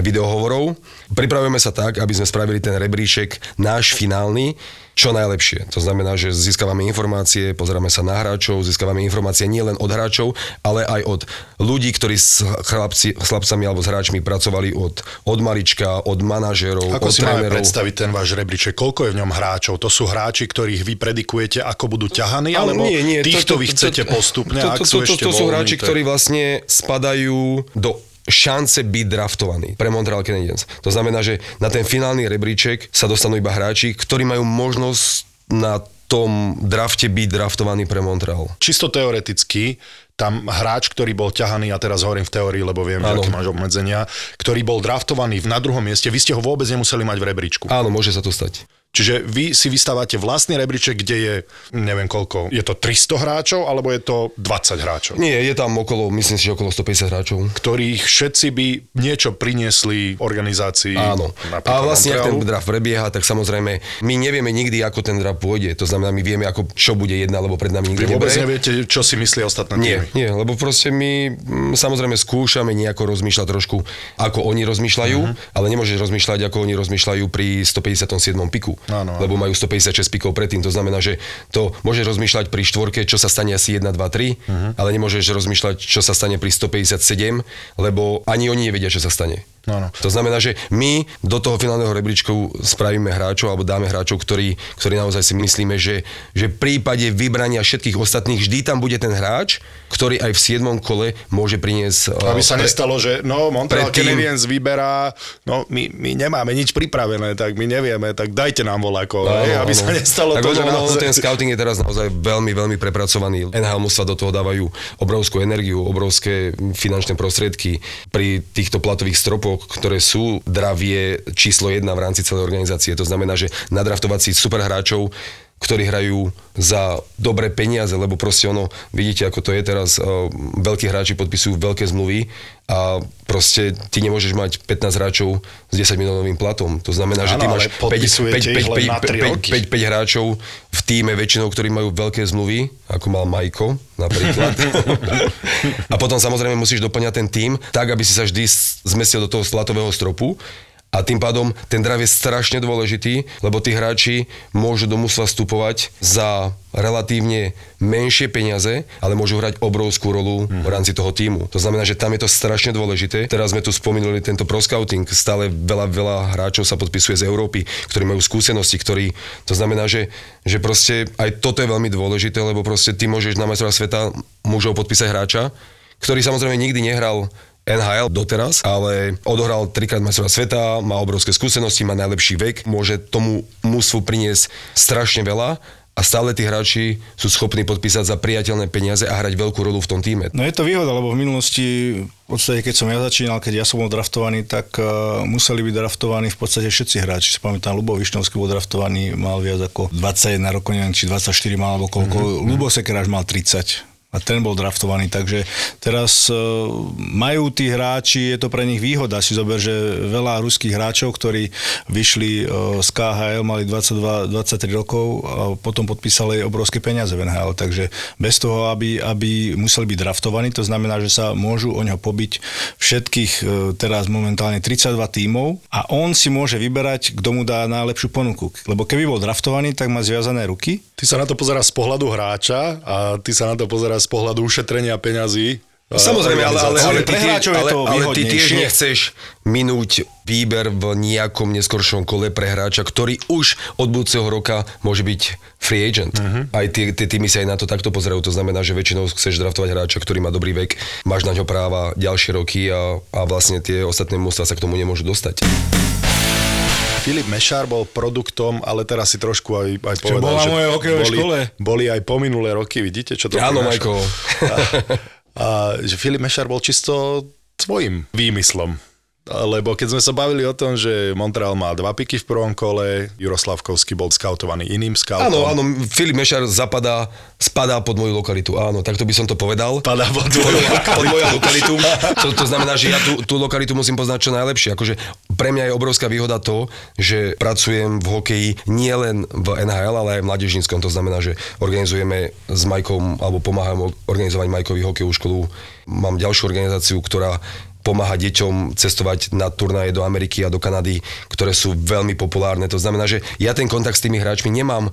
videohovorov. Pripravujeme sa tak, aby sme spravili ten rebríček náš finálny, čo najlepšie. To znamená, že získavame informácie, pozeráme sa na hráčov, získavame informácie nielen od hráčov, ale aj od ľudí, ktorí s chlapci, chlapcami alebo s hráčmi pracovali od, od malička, od manažerov, Ako od si trénerov. máme predstaviť ten váš rebríček? Koľko je v ňom hráčov? To sú hráči, ktorých vy predikujete, ako budú ťahaní, Ale alebo nie, nie, týchto to- to- vy chcete to- postupne, to, ak to, sú to, ešte to, to sú hráči, to ktorí vlastne spadajú do šance byť draftovaní pre Montreal Canadiens. To znamená, že na ten finálny rebríček sa dostanú iba hráči, ktorí majú možnosť na tom drafte byť draftovaný pre Montreal. Čisto teoreticky, tam hráč, ktorý bol ťahaný, a teraz hovorím v teórii, lebo viem, že Áno. aký máš obmedzenia, ktorý bol draftovaný v- na druhom mieste, vy ste ho vôbec nemuseli mať v rebríčku. Áno, môže sa to stať. Čiže vy si vystávate vlastný rebríček, kde je, neviem koľko, je to 300 hráčov, alebo je to 20 hráčov? Nie, je tam okolo, myslím si, že okolo 150 hráčov. ktorých všetci by niečo priniesli organizácii. Áno. A vlastne, ak ten draft prebieha, tak samozrejme, my nevieme nikdy, ako ten draft pôjde. To znamená, my vieme, ako, čo bude jedna, lebo pred nami nikto Vy vôbec nebude. neviete, čo si myslia ostatné Nie, týmy. nie, lebo proste my mm, samozrejme skúšame nejako rozmýšľať trošku, ako oni rozmýšľajú, uh-huh. ale nemôžeš rozmýšľať, ako oni rozmýšľajú pri 157. piku. Áno, áno. lebo majú 156 pikov predtým. To znamená, že to môžeš rozmýšľať pri štvorke, čo sa stane asi 1, 2, 3, Mhm. uh-huh. ale nemôžeš rozmýšľať, čo sa stane pri 157, lebo ani oni nevedia, čo sa stane. Áno. To znamená, že my do toho finálneho rebríčku spravíme hráčov alebo dáme hráčov, ktorí, ktorí naozaj si myslíme, že, že v prípade vybrania všetkých ostatných vždy tam bude ten hráč, ktorý aj v 7. kole môže priniesť... Aby eh, sa pre- nestalo, že no, Montreal Canadiens vyberá, no my, my nemáme nič pripravené, tak my nevieme, tak dajte nám volákov, Áno, hej, aby áno. sa nestalo tak to, že naozaj... ten scouting je teraz naozaj veľmi, veľmi prepracovaný. NHL mužstva do toho dávajú obrovskú energiu, obrovské finančné prostriedky. Pri týchto platových stropoch, ktoré sú dravie číslo jedna v rámci celej organizácie. To znamená, že nadraftovať si super hráčov, ktorí hrajú za dobré peniaze, lebo proste ono, vidíte, ako to je teraz, uh, veľkí hráči podpisujú veľké zmluvy a proste ty nemôžeš mať 15 hráčov s 10 miliónovým platom. To znamená, že ty máš ale podpisujete ich len na tri roky. 5, 5 hráčov v týme väčšinou, ktorí majú veľké zmluvy, ako mal Majko napríklad. <laughs> a potom samozrejme musíš doplňať ten tým tak, aby si sa vždy zmestil do toho slatového stropu. A tým pádom ten drav je strašne dôležitý, lebo tí hráči môžu do mužstva vstupovať za relatívne menšie peniaze, ale môžu hrať obrovskú rolu v rámci toho týmu. To znamená, že tam je to strašne dôležité. Teraz sme tu spomenuli tento pro scouting. Stále veľa, veľa hráčov sa podpisuje z Európy, ktorí majú skúsenosti, ktorí... To znamená, že, že proste aj toto je veľmi dôležité, lebo proste ty môžeš na majstra sveta mužov podpísať hráča, ktorý samozrejme nikdy nehral NHL doteraz, ale odohral trikrát majstra sveta, má obrovské skúsenosti, má najlepší vek, môže tomu mužstvu priniesť strašne veľa a stále tí hráči sú schopní podpísať za priateľné peniaze a hrať veľkú rolu v tom týme. No je to výhoda, lebo v minulosti, v podstate keď som ja začínal, keď ja som bol draftovaný, tak uh, museli byť draftovaní v podstate všetci hráči. Si pamätám, Lubo Višňovský bol draftovaný, mal viac ako 21 rokov, neviem, či 24 mal, alebo koľko. Mm-hmm. Lubo Sekeráš mal 30 a ten bol draftovaný, takže teraz uh, majú tí hráči, je to pre nich výhoda. Si zober, že veľa ruských hráčov, ktorí vyšli uh, z KHL, mali 22-23 rokov a potom podpísali obrovské peniaze v NHL, takže bez toho, aby, aby museli byť draftovaní, to znamená, že sa môžu o ňo pobiť všetkých uh, teraz momentálne 32 tímov a on si môže vyberať, kto mu dá najlepšiu ponuku. Lebo keby bol draftovaný, tak má zviazané ruky Ty sa na to pozeráš z pohľadu hráča a ty sa na to pozeráš z pohľadu ušetrenia peňazí. Samozrejme, ale, ale, ale, Pre ty, hráčov je ale, to ale ty tiež nechceš minúť výber v nejakom neskoršom kole pre hráča, ktorý už od budúceho roka môže byť free agent. Uh-huh. Aj tie, tie týmy sa aj na to takto pozerajú. To znamená, že väčšinou chceš draftovať hráča, ktorý má dobrý vek, máš na ňo práva ďalšie roky a, a vlastne tie ostatné mústva sa k tomu nemôžu dostať. Filip Mešár bol produktom, ale teraz si trošku aj, aj povedal, bol na že boli, škole. boli aj po minulé roky, vidíte, čo to Áno? Majko. A, a že Filip Mešár bol čisto tvojim výmyslom. Lebo keď sme sa bavili o tom, že Montreal má dva piky v prvom kole, Juroslavkovský bol skautovaný iným skautom. Áno, áno, Filip Mešar zapadá, spadá pod moju lokalitu. Áno, takto by som to povedal. Padá pod tvoju pod moju lokalitu. <laughs> To, to znamená, že ja tú, tú lokalitu musím poznať čo najlepšie. Akože pre mňa je obrovská výhoda to, že pracujem v hokeji nielen v NHL, ale aj v mladežinskom. To znamená, že organizujeme s Majkom, alebo pomáham organizovať Majkovi hokejovú školu. Mám ďalšiu organizáciu, ktorá pomáha deťom cestovať na turnaje do Ameriky a do Kanady, ktoré sú veľmi populárne. To znamená, že ja ten kontakt s tými hráčmi nemám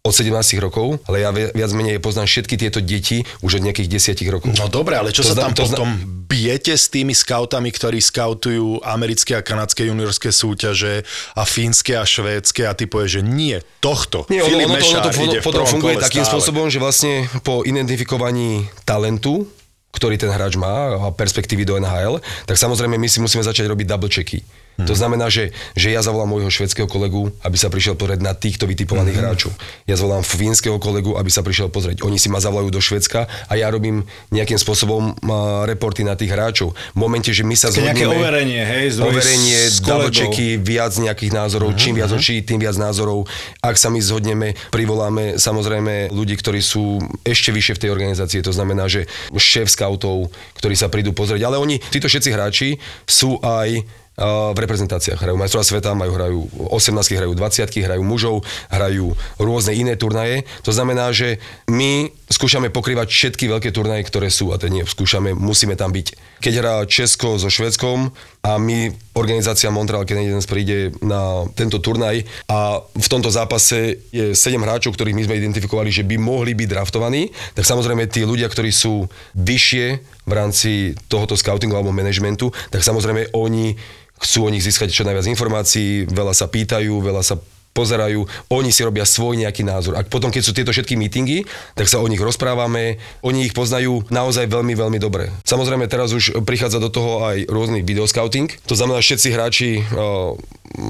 od 17 rokov, ale ja vi- viac menej poznám všetky tieto deti už od nejakých 10 rokov. No dobre, ale čo To sa zna- tam to zna- potom bijete s tými skautami, ktorí skautujú americké a kanadské juniorské súťaže a fínske a švédske a ty povieš, že nie, tohto. Nie, ono, Filip ono, to, ono to ide potom funguje takým stále. spôsobom, že vlastne po identifikovaní talentu, ktorý ten hráč má a perspektívy do NHL, tak samozrejme my si musíme začať robiť double checky. To znamená, že, že ja zavolám môjho švedského kolegu, aby sa prišiel pozrieť na týchto vytipovaných Mhm. hráčov. Ja zavolám fínskeho kolegu, aby sa prišiel pozrieť. Oni si ma zavolajú do Švedska a ja robím nejakým spôsobom reporty na tých hráčov. V momente, že my sa Také nejaké zhodneme... overenie, hej, Overenie, double viac nejakých názorov. Čím viac očí, tým viac názorov. Ak sa my zhodneme, privoláme samozrejme ľudí, ktorí sú ešte vyššie v tej organizácii. To znamená, že šéf scoutov, ktorí sa prídu pozrieť. Ale oni, títo všetci hráči sú aj v reprezentáciách. Hrajú majstrova sveta, majú, hrajú 18, hrajú 20, hrajú mužov, hrajú rôzne iné turnaje. To znamená, že my skúšame pokrývať všetky veľké turnaje, ktoré sú. A to nie skúšame, musíme tam byť. Keď hrá Česko so Švedskom a my, organizácia Montreal Canadiens príde na tento turnaj a v tomto zápase je 7 hráčov, ktorých my sme identifikovali, že by mohli byť draftovaní, tak samozrejme tí ľudia, ktorí sú vyššie v rámci tohoto scoutingu alebo managementu, tak samozrejme oni chcú o nich získať čo najviac informácií, veľa sa pýtajú, veľa sa pozerajú, oni si robia svoj nejaký názor. A potom, keď sú tieto všetky meetingy, tak sa o nich rozprávame, oni ich poznajú naozaj veľmi, veľmi dobre. Samozrejme, teraz už prichádza do toho aj rôzny videoscouting, to znamená, všetci hráči uh,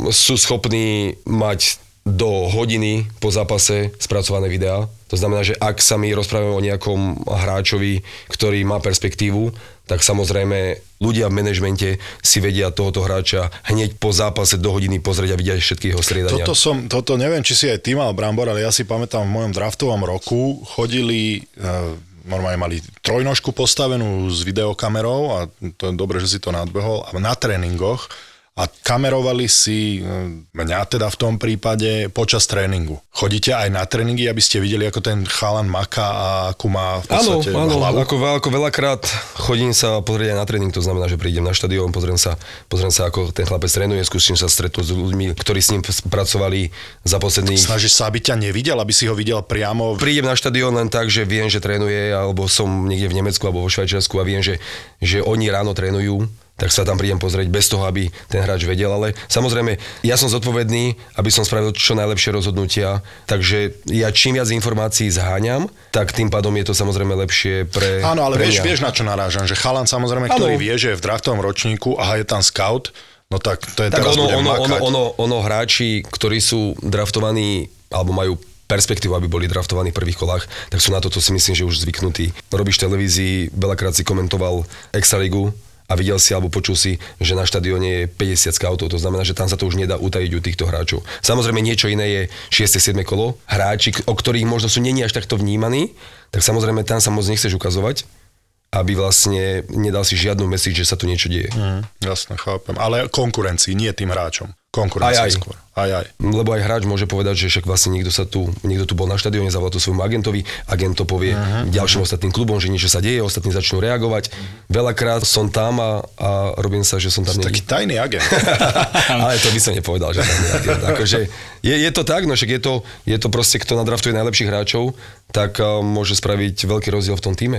sú schopní mať do hodiny po zápase spracované videá. To znamená, že ak sa my rozprávame o nejakom hráčovi, ktorý má perspektívu, tak samozrejme ľudia v manažmente si vedia tohoto hráča hneď po zápase do hodiny pozrieť a vidia všetky jeho striedania. Toto som, toto neviem, či si aj ty mal Brambor, ale ja si pamätám v mojom draftovom roku chodili, e, normálne mali trojnožku postavenú s videokamerou a to je dobre, že si to nadbehol, a na tréningoch a kamerovali si e, mňa teda v tom prípade počas tréningu. Chodíte aj na tréningy, aby ste videli, ako ten chalan maká a akú má v Áno, podstate áno, hlavu? ako, ako veľakrát chodím sa pozrieť aj na tréning, to znamená, že prídem na štadión, pozriem sa, pozriem sa, ako ten chlapec trénuje, skúsim sa stretnúť s ľuďmi, ktorí s ním pracovali za posledných Snažíš sa, aby ťa nevidel, aby si ho videl priamo prídem na štadión len tak, že viem, že trénuje, alebo som niekde v Nemecku alebo vo Švajčiarsku a viem, že, že oni ráno trénujú, tak sa tam prídem pozrieť bez toho, aby ten hráč vedel. Ale samozrejme, ja som zodpovedný, aby som spravil čo najlepšie rozhodnutia, takže ja čím viac informácií zháňam, tak tým pádom je to samozrejme lepšie pre Áno, ale pre vieš, mňa. vieš, na čo narážam, že chalan samozrejme, Áno. ktorý vie, že je v draftovom ročníku a je tam scout, no tak to je Tak teraz ono, ono, ono, ono, ono, hráči, ktorí sú draftovaní alebo majú perspektívu, aby boli draftovaní v prvých kolách, tak sú na toto si myslím, že už zvyknutí. Robíš televízii, veľakrát si komentoval Extraligu a videl si alebo počul si, že na štadióne je 50 scoutov, to znamená, že tam sa to už nedá utajiť u týchto hráčov. Samozrejme niečo iné je 6. 7. kolo, hráči, o ktorých možno sú není až takto vnímaní, tak samozrejme tam sa moc nechceš ukazovať, aby vlastne nedal si žiadnu message, že sa tu niečo deje. Mm, jasne, chápem. Ale konkurencii, nie tým hráčom. Konkurencii Aj, aj. skôr. Aj, aj. Lebo aj hráč môže povedať, že však vlastne niekto sa tu, niekto tu bol na štadióne, zavolal to svojmu agentovi, agent to povie uh-huh. ďalším ostatným klubom, že niečo sa deje, ostatní začnú reagovať. Veľakrát som tam a, a robím sa, že som tam Taký tajný agent. <laughs> Ale to by som nepovedal, že je agent. Akože je, je to tak, no však je to, je to proste, kto nadraftuje najlepších hráčov, tak uh, môže spraviť veľký rozdiel v tom týme.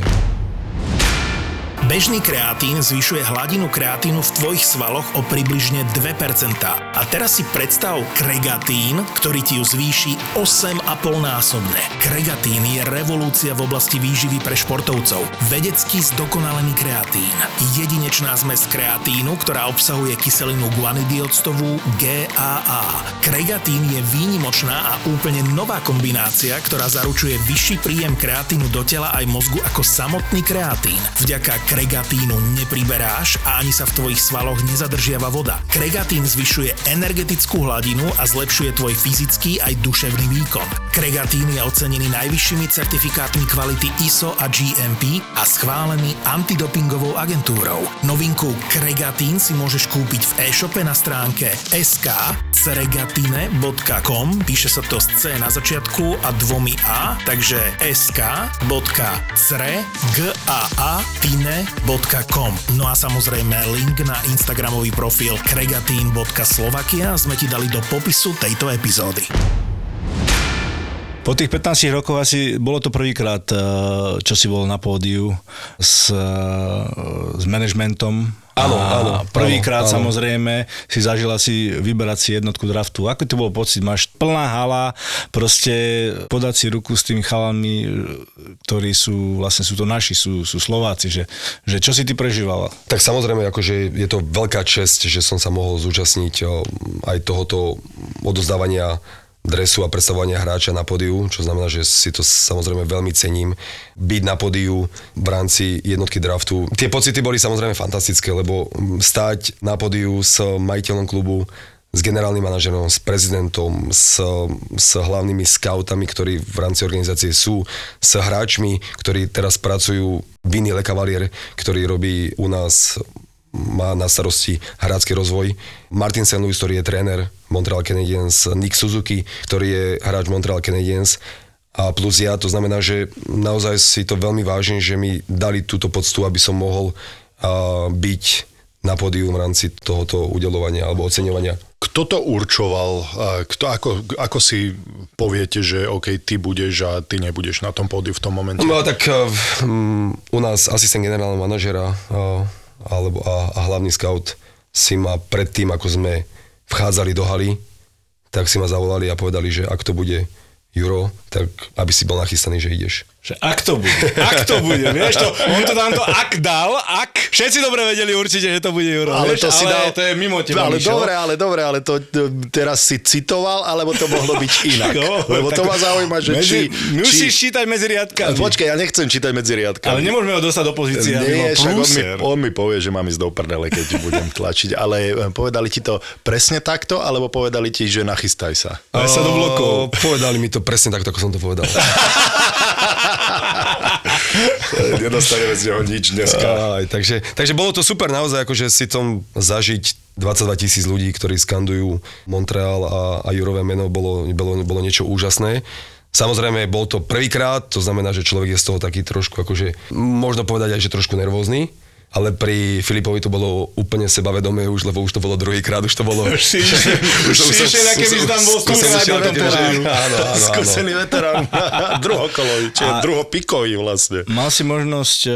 Bežný kreatín zvyšuje hladinu kreatínu v tvojich svaloch o približne 2%. A teraz si predstav kregatín, ktorý ti ju zvýši 8,5 násobne. Kregatín je revolúcia v oblasti výživy pre športovcov. Vedecky zdokonalený kreatín. Jedinečná zmes kreatínu, ktorá obsahuje kyselinu guanidioctovú GAA. Kregatín je výnimočná a úplne nová kombinácia, ktorá zaručuje vyšší príjem kreatínu do tela aj mozgu ako samotný kreatín. Vďaka kregatínu nepriberáš a ani sa v tvojich svaloch nezadržiava voda. Kregatín zvyšuje energetickú hladinu a zlepšuje tvoj fyzický aj duševný výkon. Kregatín je ocenený najvyššími certifikátmi kvality ISO a GMP a schválený antidopingovou agentúrou. Novinku Kregatín si môžeš kúpiť v e-shope na stránke sk.ceregatine.com Píše sa to z C na začiatku a dvomi A, takže sk.ceregatine.com No a samozrejme link na Instagramový profil kregatín.slovakia sme ti dali do popisu tejto epizódy. Po tých 15 rokoch asi bolo to prvýkrát, eh, čo si bol na pódiu s, eh, s manažmentom Áno, áno, Prvýkrát áno, samozrejme si zažila si vyberať si jednotku draftu. Ako to bol pocit? Máš plná hala, proste podať si ruku s tými chalami, ktorí sú, vlastne sú to naši, sú, sú Slováci, že, že čo si ty prežívala? Tak samozrejme, akože je to veľká česť, že som sa mohol zúčastniť aj tohoto odozdávania dresu a predstavovania hráča na pódiu, čo znamená, že si to samozrejme veľmi cením. Byť na pódiu v rámci jednotky draftu. Tie pocity boli samozrejme fantastické, lebo stáť na pódiu s majiteľom klubu, s generálnym manažerom, s prezidentom, s, s hlavnými scoutami, ktorí v rámci organizácie sú, s hráčmi, ktorí teraz pracujú, Vinny Le Cavalier, ktorý robí u nás má na starosti hrácky rozvoj. Martin St. Louis, ktorý je tréner Montreal Canadiens, Nick Suzuki, ktorý je hráč Montreal Canadiens a plus ja, to znamená, že naozaj si to veľmi vážim, že mi dali túto poctu, aby som mohol byť na pódiu v rámci tohoto udelovania alebo oceňovania. Kto to určoval? Kto, ako, ako si poviete, že OK, ty budeš a ty nebudeš na tom pódiu v tom momente? No tak um, u nás asistent generálneho manažera uh, alebo a, a hlavný scout si ma predtým, ako sme vchádzali do haly, tak si ma zavolali a povedali, že ak to bude Juro, tak aby si bol nachystaný, že ideš. Že ak to bude, ak to bude, vieš to, on to tam to ak dal, ak, všetci dobre vedeli určite, že to bude Juro, ale vieš, to si ale dal, to je mimo teba, Ale Mišo. dobre, ale dobre, ale to to teraz si citoval, alebo to mohlo byť inak. No, Lebo to tak ma zaujíma, že medzi, či... Musíš či čítať medzi riadkami. Počkaj, ja nechcem čítať medzi riadkami. ale nemôžeme ho dostať do pozície, Nie, však on mi, on mi povie, že mám ísť do prdele, keď budem tlačiť. Ale eh, povedali ti to presne takto, alebo povedali ti, že nachystaj sa? Ale sa do blokov. Povedali mi to presne takto, ako som to povedal. <laughs> <laughs> Nedostaneme z neho nič dneska. Aj, takže, takže bolo to super naozaj, akože si tom zažiť 22 tisíc ľudí, ktorí skandujú Montreal a, a Jurové meno, bolo, bolo, bolo niečo úžasné. Samozrejme, bol to prvýkrát, to znamená, že človek je z toho taký trošku, akože, možno povedať aj, že trošku nervózny, ale pri Filipovi to bolo úplne sebavedomé už, lebo už to bolo druhýkrát, už to bolo... Išiel- si išiel, aké by tam bol skúsený veterán. druhokolový, čiže druhopikový vlastne. Mal si možnosť uh,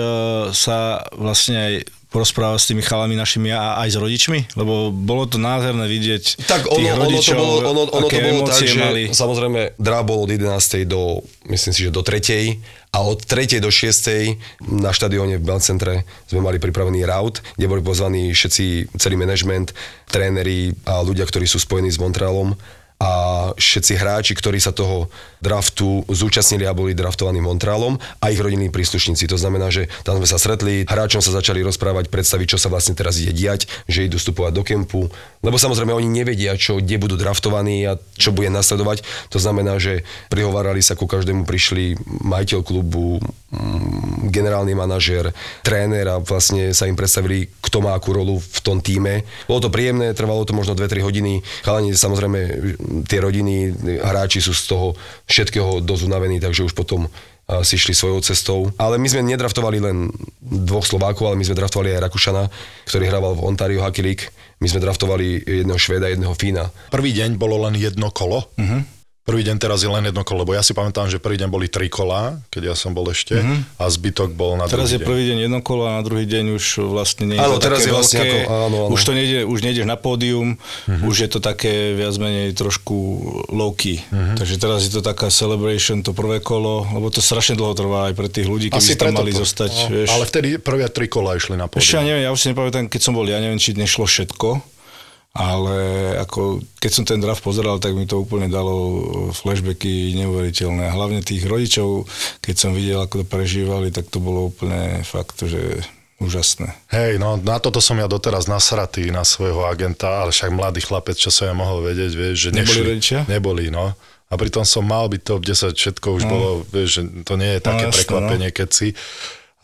sa vlastne aj porozprávať s tými chalami našimi a aj s rodičmi? Lebo bolo to nádherné vidieť Tak tých ono, ono to rodičov, bolo, ono, ono to bolo tak, že mali. samozrejme draft bol od 11. do, myslím si, že do 3. a od 3. do 6. na štadióne v Belcentre sme mali pripravený route, kde boli pozvaní všetci, celý management, tréneri a ľudia, ktorí sú spojení s Montrealom a všetci hráči, ktorí sa toho draftu zúčastnili a boli draftovaní Montrealom a ich rodinní príslušníci. To znamená, že tam sme sa stretli, hráčom sa začali rozprávať, predstaviť, čo sa vlastne teraz ide diať, že idú vstupovať do kempu, lebo samozrejme oni nevedia, čo, kde budú draftovaní a čo bude nasledovať. To znamená, že prihovárali sa ku každému, prišli majiteľ klubu, mm, generálny manažer, tréner a vlastne sa im predstavili, kto má akú rolu v tom týme. Bolo to príjemné, trvalo to možno 2-3 hodiny. Chalani, samozrejme, tie rodiny, hráči sú z toho všetkého dosť unavení, takže už potom si šli svojou cestou. Ale my sme nedraftovali len dvoch Slovákov, ale my sme draftovali aj Rakušana, ktorý hrával v Ontario Hockey League. My sme draftovali jedného Švéda, jedného Fína. Prvý deň bolo len jedno kolo. Mhm. Prvý deň teraz je len jedno kolo, lebo ja si pamätám, že prvý deň boli tri kolá, keď ja som bol ešte, a zbytok bol na. Teraz je deň. prvý deň jedno kolo a na druhý deň už vlastne nie je Áno, to teraz také je vlastne veľké, ako- áno, áno. už to nejde, už nejdeš na pódium, Mhm. už je to také viac menej trošku low key. Mhm. Takže teraz je to taká celebration, to prvé kolo, lebo to strašne dlho trvá aj pre tých ľudí, keby Asi tam mali to. zostať, No, vieš. Ale vtedy prvé tri kola išli na Ešte ja pódium. neviem, ja už si nepamätám, keď som bol, ja neviem, či nešlo všetko, ale ako, keď som ten draft pozeral, tak mi to úplne dalo flashbacky neuveriteľné. A hlavne tých rodičov, keď som videl, ako to prežívali, tak to bolo úplne fakt, že úžasné. Hej, no na toto som ja doteraz nasratý na svojho agenta, ale však mladý chlapec, čo som ja mohol vedieť, vieš, že Neboli nešli. rodičia? Neboli, no. A pritom som mal byť top 10, všetko už No. bolo, vieš, že to nie je také jasné, prekvapenie, keď si.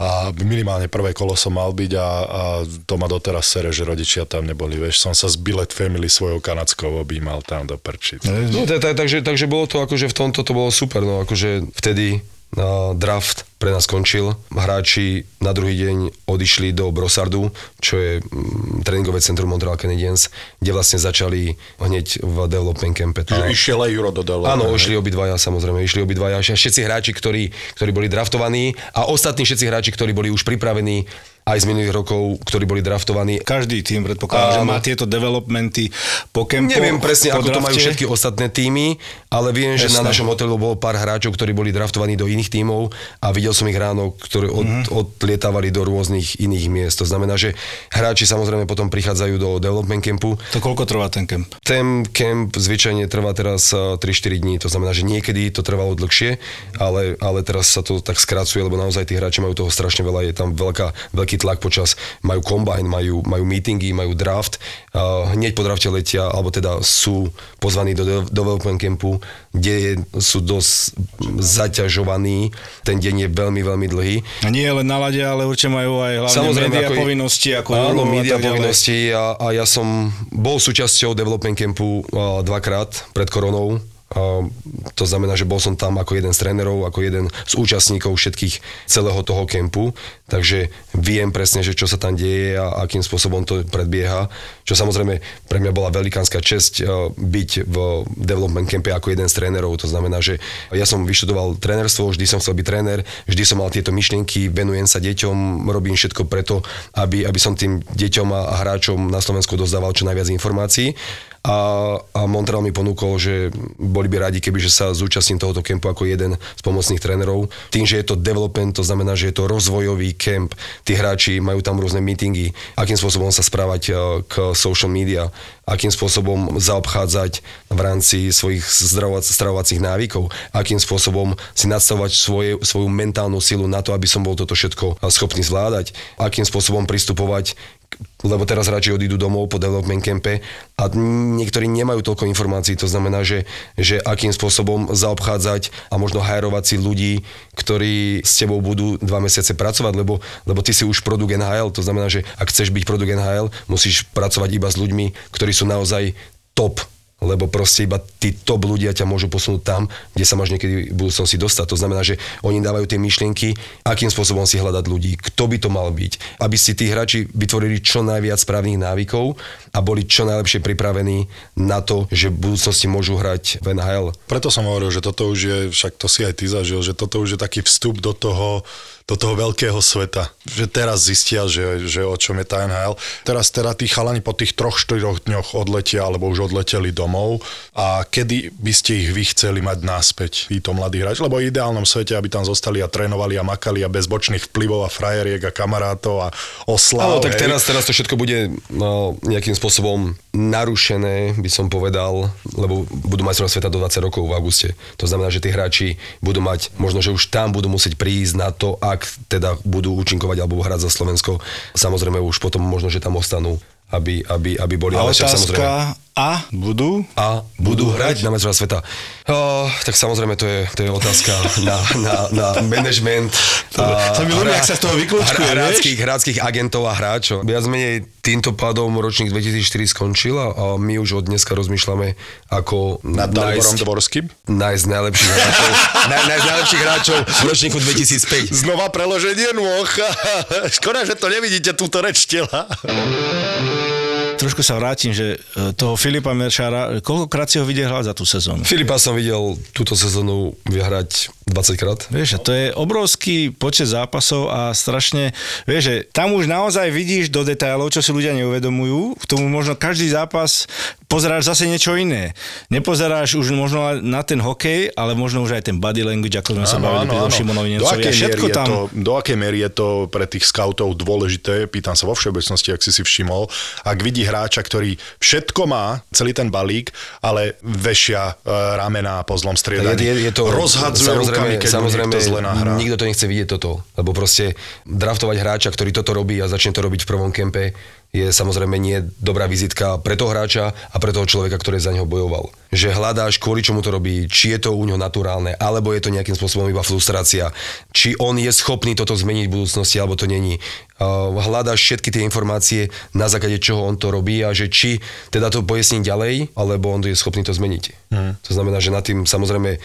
A minimálne prvé kolo som mal byť a, a to ma doteraz sere, že rodičia tam neboli, vieš. Som sa z Billet Family svojou kanadskou objímal tam do prčic. No, tak, tak, takže, takže bolo to akože v tomto to bolo super, no akože vtedy uh, draft pre nás skončil. Hráči na druhý deň odišli do Brosardu, čo je mm, tréningové centrum Montreal Canadiens, kde vlastne začali hneď v development campe. Čiže išiel aj Juro do Delaware. Áno, išli obidvaja, samozrejme, išli obidvaja. Všetci hráči, ktorí, ktorí boli draftovaní a ostatní všetci hráči, ktorí boli už pripravení aj z minulých rokov, ktorí boli draftovaní. Každý tým predpokladá, že má tieto developmenty po kempu. Neviem presne, po ako to majú drafte. všetky ostatné týmy, ale viem, že na našom hotelu bolo pár hráčov, ktorí boli draftovaní do iných tímov a videl som ich ráno, ktorí od, Mhm. odlietávali do rôznych iných miest. To znamená, že hráči samozrejme potom prichádzajú do development campu. To koľko trvá ten kemp? Ten camp zvyčajne trvá teraz eh, 3-4 dní, to znamená, že niekedy to trvalo dlhšie, ale, ale teraz sa to tak skracuje, lebo naozaj tí hráči majú toho strašne veľa, je tam veľká, veľký tlak počas, majú combine, majú, majú meetingy, majú draft, uh, hneď po drafte letia, alebo teda sú pozvaní do de- development campu, kde sú dosť zaťažovaní, ten deň je veľmi, veľmi dlhý. A nie len na lade, ale určite majú aj hlavne Samozrejme, média ako povinnosti, ako Áno, Euro a povinnosti a, a ja som bol súčasťou development campu dvakrát pred koronou. To znamená, že bol som tam ako jeden z trénerov, ako jeden z účastníkov všetkých celého toho kempu, takže viem presne, že čo sa tam deje a akým spôsobom to predbieha. Čo samozrejme pre mňa bola velikánska česť a, byť v development campe ako jeden z trénerov. To znamená, že ja som vyštudoval trénerstvo, vždy som chcel byť tréner, vždy som mal tieto myšlienky, venujem sa deťom, robím všetko preto, aby, aby som tým deťom a hráčom na Slovensku dozdával čo najviac informácií. A, a Montreal mi ponúkol, že boli by radi, keby sa zúčastním tohoto kempu ako jeden z pomocných trénerov. Tým, že je to development, to znamená, že je to rozvojový kemp, tí hráči majú tam rôzne meetingy, akým spôsobom sa správať eh, k social media, akým spôsobom zaobchádzať v rámci svojich stravovacích návykov, akým spôsobom si nastavovať svoje, svoju mentálnu silu na to, aby som bol toto všetko schopný zvládať, akým spôsobom pristupovať lebo teraz hráči odídu domov po development campe a niektorí nemajú toľko informácií, to znamená, že, že akým spôsobom zaobchádzať a možno hajrovať si ľudí, ktorí s tebou budú dva mesiace pracovať, lebo, lebo ty si už produkt NHL, to znamená, že ak chceš byť produkt NHL, musíš pracovať iba s ľuďmi, ktorí sú naozaj top lebo proste iba tí top ľudia ťa môžu posunúť tam, kde sa máš niekedy v budúcnosti dostať. To znamená, že oni dávajú tie myšlienky, akým spôsobom si hľadať ľudí, kto by to mal byť, aby si tí hráči vytvorili čo najviac správnych návykov a boli čo najlepšie pripravení na to, že v budúcnosti môžu hrať v NHL. Preto som hovoril, že toto už je, však to si aj ty zažil, že toto už je taký vstup do toho, do toho veľkého sveta. Že teraz zistia, že, že o čom je tá NHL. Teraz teda tí chalani po tých troch, štyroch dňoch odletia, alebo už odleteli domov. A kedy by ste ich vy chceli mať naspäť, títo mladí hráči? Lebo v ideálnom svete, aby tam zostali a trénovali a makali a bez bočných vplyvov a frajeriek a kamarátov a oslav. Áno, tak hej. teraz, teraz to všetko bude no, nejakým spôsobom narušené, by som povedal, lebo budú mať sveta do 20 rokov v auguste. To znamená, že tí hráči budú mať, možno, že už tam budú musieť prísť na to, ak teda budú účinkovať alebo hrať za Slovensko. Samozrejme už potom možno, že tam ostanú, aby, aby, aby boli. A ale však samozrejme, otázka, a budú? a budú hrať na majstrovstvá sveta. Oh, tak samozrejme to je, to je otázka na, na, na management. sa mi ľúbi, ak sa z toho vyklúčkuje, hráckých, hráckých agentov a hráčov. Viac menej týmto pádom ročník 2004 skončil a my už od dneska rozmýšľame, ako Nad nájsť, Dvorským? nájsť najlepších hráčov, naj, nájsť najlepších hráčov v ročníku 2005. Znova preloženie nôh. <laughs> Škoda, že to nevidíte, túto reč tela. Trošku sa vrátim, že e, toho Filipa Meršára, koľkokrát si ho videl hrať za tú sezónu? Filipa som videl túto sezónu vyhrať 20 krát. Vieš, to je obrovský počet zápasov a strašne, vieš, že tam už naozaj vidíš do detailov, čo si ľudia neuvedomujú. K tomu možno každý zápas pozeráš zase niečo iné. Nepozeráš už možno na ten hokej, ale možno už aj ten body language, ako sme sa bavili pri Šimonovi Do Nemcovi. Akej, všetko tam... to, do akej miery je to pre tých scoutov dôležité, pýtam sa vo všeobecnosti, ak si si všimol, ak vidí hráča, ktorý všetko má, celý ten balík, ale vešia e, ramená po zlom striedaní. Je, je, je to, rozhadzuje rukami, keď samozrejme, mu niekto zle nahrá. nikto to nechce vidieť toto, lebo proste draftovať hráča, ktorý toto robí a začne to robiť v prvom kempe, je samozrejme nie dobrá vizitka pre toho hráča a pre toho človeka, ktorý za neho bojoval. Že hľadáš, kvôli čomu to robí, či je to u neho naturálne, alebo je to nejakým spôsobom iba frustrácia, či on je schopný toto zmeniť v budúcnosti, alebo to není. Hľadáš všetky tie informácie, na základe čoho on to robí a že či teda to pojasní ďalej, alebo on je schopný to zmeniť. Mm. To znamená, že nad tým samozrejme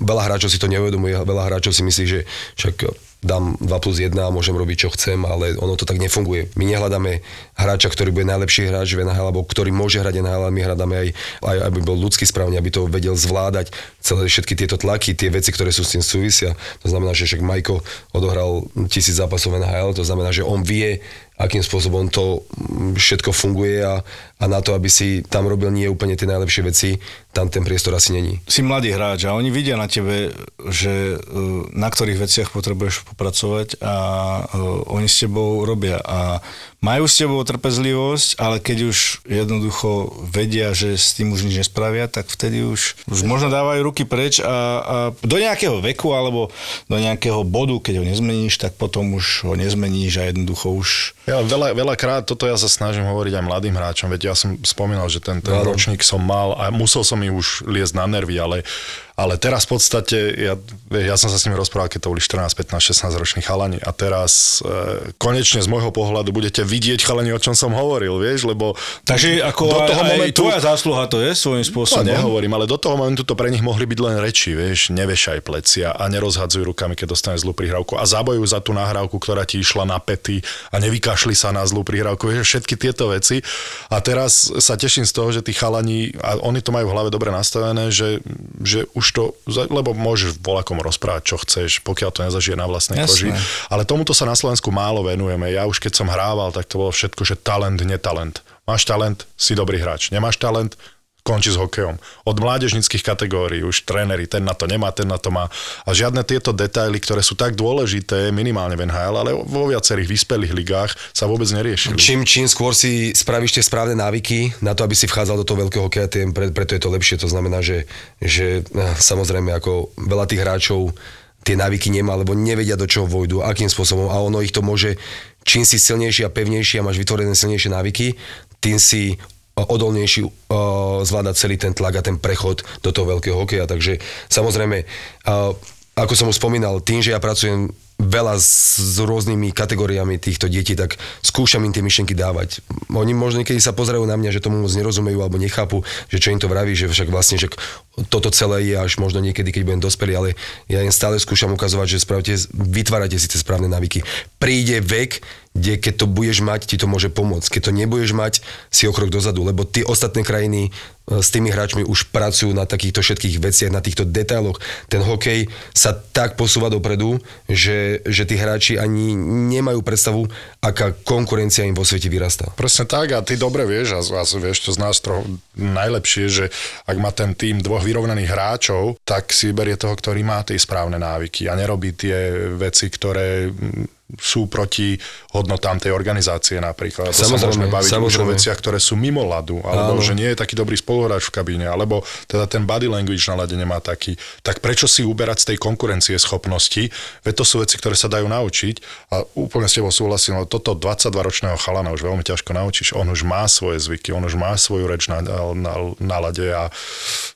veľa hráčov si to neuvedomuje, veľa hráčov si myslí, že však dám 2 plus 1 a môžem robiť, čo chcem, ale ono to tak nefunguje. My nehľadáme hráča, ktorý bude najlepší hráč v NHL, alebo ktorý môže hrať NHL, my hľadáme aj, aj, aby bol ľudský správne, aby to vedel zvládať celé všetky tieto tlaky, tie veci, ktoré sú s tým súvisia. To znamená, že však Majko odohral tisíc zápasov NHL, to znamená, že on vie, akým spôsobom to všetko funguje a, a na to, aby si tam robil nie úplne tie najlepšie veci, tam ten priestor asi není. Si mladý hráč a oni vidia na tebe, že e, na ktorých veciach potrebuješ popracovať a e, oni s tebou robia a majú s tebou trpezlivosť, ale keď už jednoducho vedia, že s tým už nič nespravia, tak vtedy už, už možno dávajú ruky preč a, a do nejakého veku alebo do nejakého bodu, keď ho nezmeníš, tak potom už ho nezmeníš a jednoducho už... Ja veľa, veľakrát toto ja sa snažím hovoriť aj mladým hráčom, veď ja som spomínal, že ten, ten ročník som mal a musel som mi už liesť na nervy, ale ale teraz v podstate, ja, ja som sa s nimi rozprával, keď to boli 14, 15, 16 roční chalani a teraz e, konečne z môjho pohľadu budete vidieť chalani, o čom som hovoril, vieš, lebo Takže ako do toho aj, momentu, aj tvoja zásluha to je svojím spôsobom. No, nehovorím, ale do toho momentu to pre nich mohli byť len reči, vieš, nevešaj plecia a nerozhadzuj rukami, keď dostane zlú prihrávku a zabojujú za tú nahrávku, ktorá ti išla na pety a nevykašli sa na zlú prihrávku, vieš, všetky tieto veci. A teraz sa teším z toho, že tí chalani, a oni to majú v hlave dobre nastavené, že, že už už to, lebo môžeš volakom rozprávať, čo chceš, pokiaľ to nezažije na vlastnej Jasné. koži. Ale tomuto sa na Slovensku málo venujeme. Ja už keď som hrával, tak to bolo všetko, že talent, netalent. Máš talent, si dobrý hráč. Nemáš talent, končí s hokejom. Od mládežnických kategórií už tréneri, ten na to nemá, ten na to má. A žiadne tieto detaily, ktoré sú tak dôležité minimálne v NHL, ale vo viacerých vyspelých ligách sa vôbec neriešili. Čím, čím skôr si spravíš tie správne návyky na to, aby si vchádzal do toho veľkého hokeja, tým pre, preto je to lepšie. To znamená, že, že eh, samozrejme ako veľa tých hráčov tie návyky nemá, lebo nevedia, do čoho vojdu, akým spôsobom a ono ich to môže, čím si silnejší a pevnejší a máš vytvorené silnejšie návyky, tým si odolnejší uh, zvládať celý ten tlak a ten prechod do toho veľkého hokeja. Takže samozrejme, uh, ako som už spomínal, tým, že ja pracujem veľa s, rôznymi kategóriami týchto detí, tak skúšam im tie myšlenky dávať. Oni možno niekedy sa pozerajú na mňa, že tomu moc nerozumejú alebo nechápu, že čo im to vraví, že však vlastne že toto celé je až možno niekedy, keď budem dospelý, ale ja im stále skúšam ukazovať, že spravte, vytvárate si tie správne návyky. Príde vek, kde keď to budeš mať, ti to môže pomôcť. Keď to nebudeš mať, si o krok dozadu, lebo tie ostatné krajiny e, s tými hráčmi už pracujú na takýchto všetkých veciach, na týchto detailoch. Ten hokej sa tak posúva dopredu, že, že tí hráči ani nemajú predstavu, aká konkurencia im vo svete vyrastá. Presne tak a ty dobre vieš a, a vieš to z nás trochu najlepšie, že ak má ten tým dvoch vyrovnaných hráčov, tak si berie toho, ktorý má tie správne návyky a nerobí tie veci, ktoré sú proti hodnotám tej organizácie napríklad. To samozrejme, sa môžeme baviť samozrejme. už o veciach, ktoré sú mimo ľadu, alebo Áno. že nie je taký dobrý spoluhráč v kabíne, alebo teda ten body language na ľade nemá taký. Tak prečo si uberať z tej konkurencie schopnosti? Veď to sú veci, ktoré sa dajú naučiť a úplne s tebou súhlasím, lebo toto 22-ročného chalana už veľmi ťažko naučíš. On už má svoje zvyky, on už má svoju reč na, na, na lade a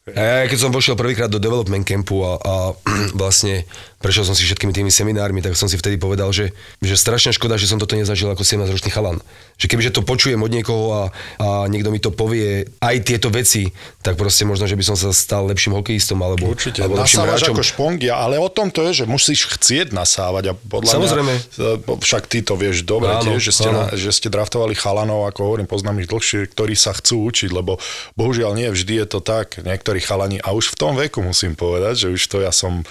ja, keď som vošiel prvýkrát do development campu a, a <clears throat> vlastne prešiel som si všetkými tými seminármi, tak som si vtedy povedal, že, že strašne škoda, že som toto nezažil ako 17-ročný chalan. Že kebyže to počujem od niekoho a, a niekto mi to povie aj tieto veci, tak proste možno, že by som sa stal lepším hokejistom alebo, Určite, alebo lepším hráčom. ako špongia, ale o tom to je, že musíš chcieť nasávať a podľa Samozrejme. mňa, však ty to vieš dobre áno, tiež, že ste, na, že ste draftovali chalanov, ako hovorím, poznám ich dlhšie, ktorí sa chcú učiť, lebo bohužiaľ nie vždy je to tak. Niektorí chalani, a už v tom veku musím povedať, že už to ja som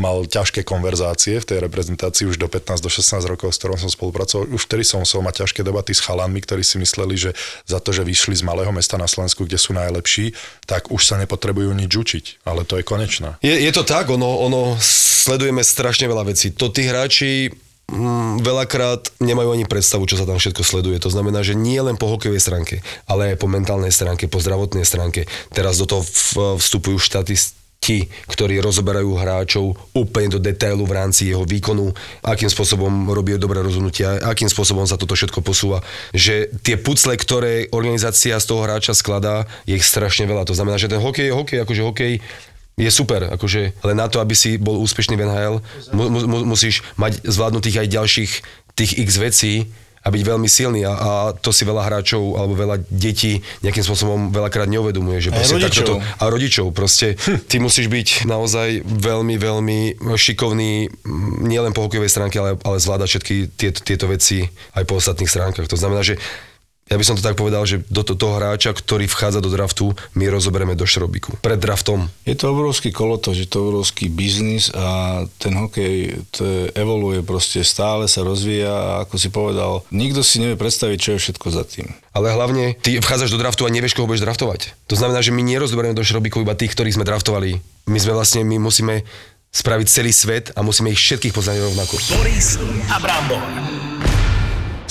mal ťažké konverzácie v tej reprezentácii už do 15 do 16 rokov, s ktorom som spolupracoval. Už vtedy som musel mať ťažké debaty s chalanmi, ktorí si mysleli, že za to, že vyšli z malého mesta na Slovensku, kde sú najlepší, tak už sa nepotrebujú nič učiť. Ale to je konečná. Je, je to tak, ono, ono sledujeme strašne veľa vecí. To tí hráči mm, veľakrát nemajú ani predstavu, čo sa tam všetko sleduje. To znamená, že nie len po hokejovej stránke, ale aj po mentálnej stránke, po zdravotnej stránke. Teraz do toho vstupujú štaty, ti, ktorí rozoberajú hráčov úplne do detailu v rámci jeho výkonu, akým spôsobom robí dobré rozhodnutia, akým spôsobom sa toto všetko posúva. Že tie pucle, ktoré organizácia z toho hráča skladá, je ich strašne veľa. To znamená, že ten hokej je hokej, akože hokej je super, akože, ale na to, aby si bol úspešný v NHL, mu, mu, musíš mať zvládnutých aj ďalších tých x vecí, a byť veľmi silný a, a to si veľa hráčov alebo veľa detí nejakým spôsobom veľakrát neuvedomuje. Že proste rodičov. to- a rodičov. Proste ty musíš byť naozaj veľmi, veľmi šikovný nielen po hokejovej stránke, ale, ale zvládať všetky tieto, tieto veci aj po ostatných stránkach. To znamená, že ja by som to tak povedal, že do to- toho hráča, ktorý vchádza do draftu, my rozoberieme do šrobiku. Pred draftom. Je to obrovský kolotoč, je to obrovský biznis a ten hokej to je, evoluje proste, stále sa rozvíja a ako si povedal, nikto si nevie predstaviť, čo je všetko za tým. Ale hlavne ty vchádzaš do draftu a nevieš, koho budeš draftovať. To znamená, že my nerozoberieme do šrobiku iba tých, ktorých sme draftovali. My sme vlastne, my musíme spraviť celý svet a musíme ich všetkých poznať rovnako. Boris a Brambor.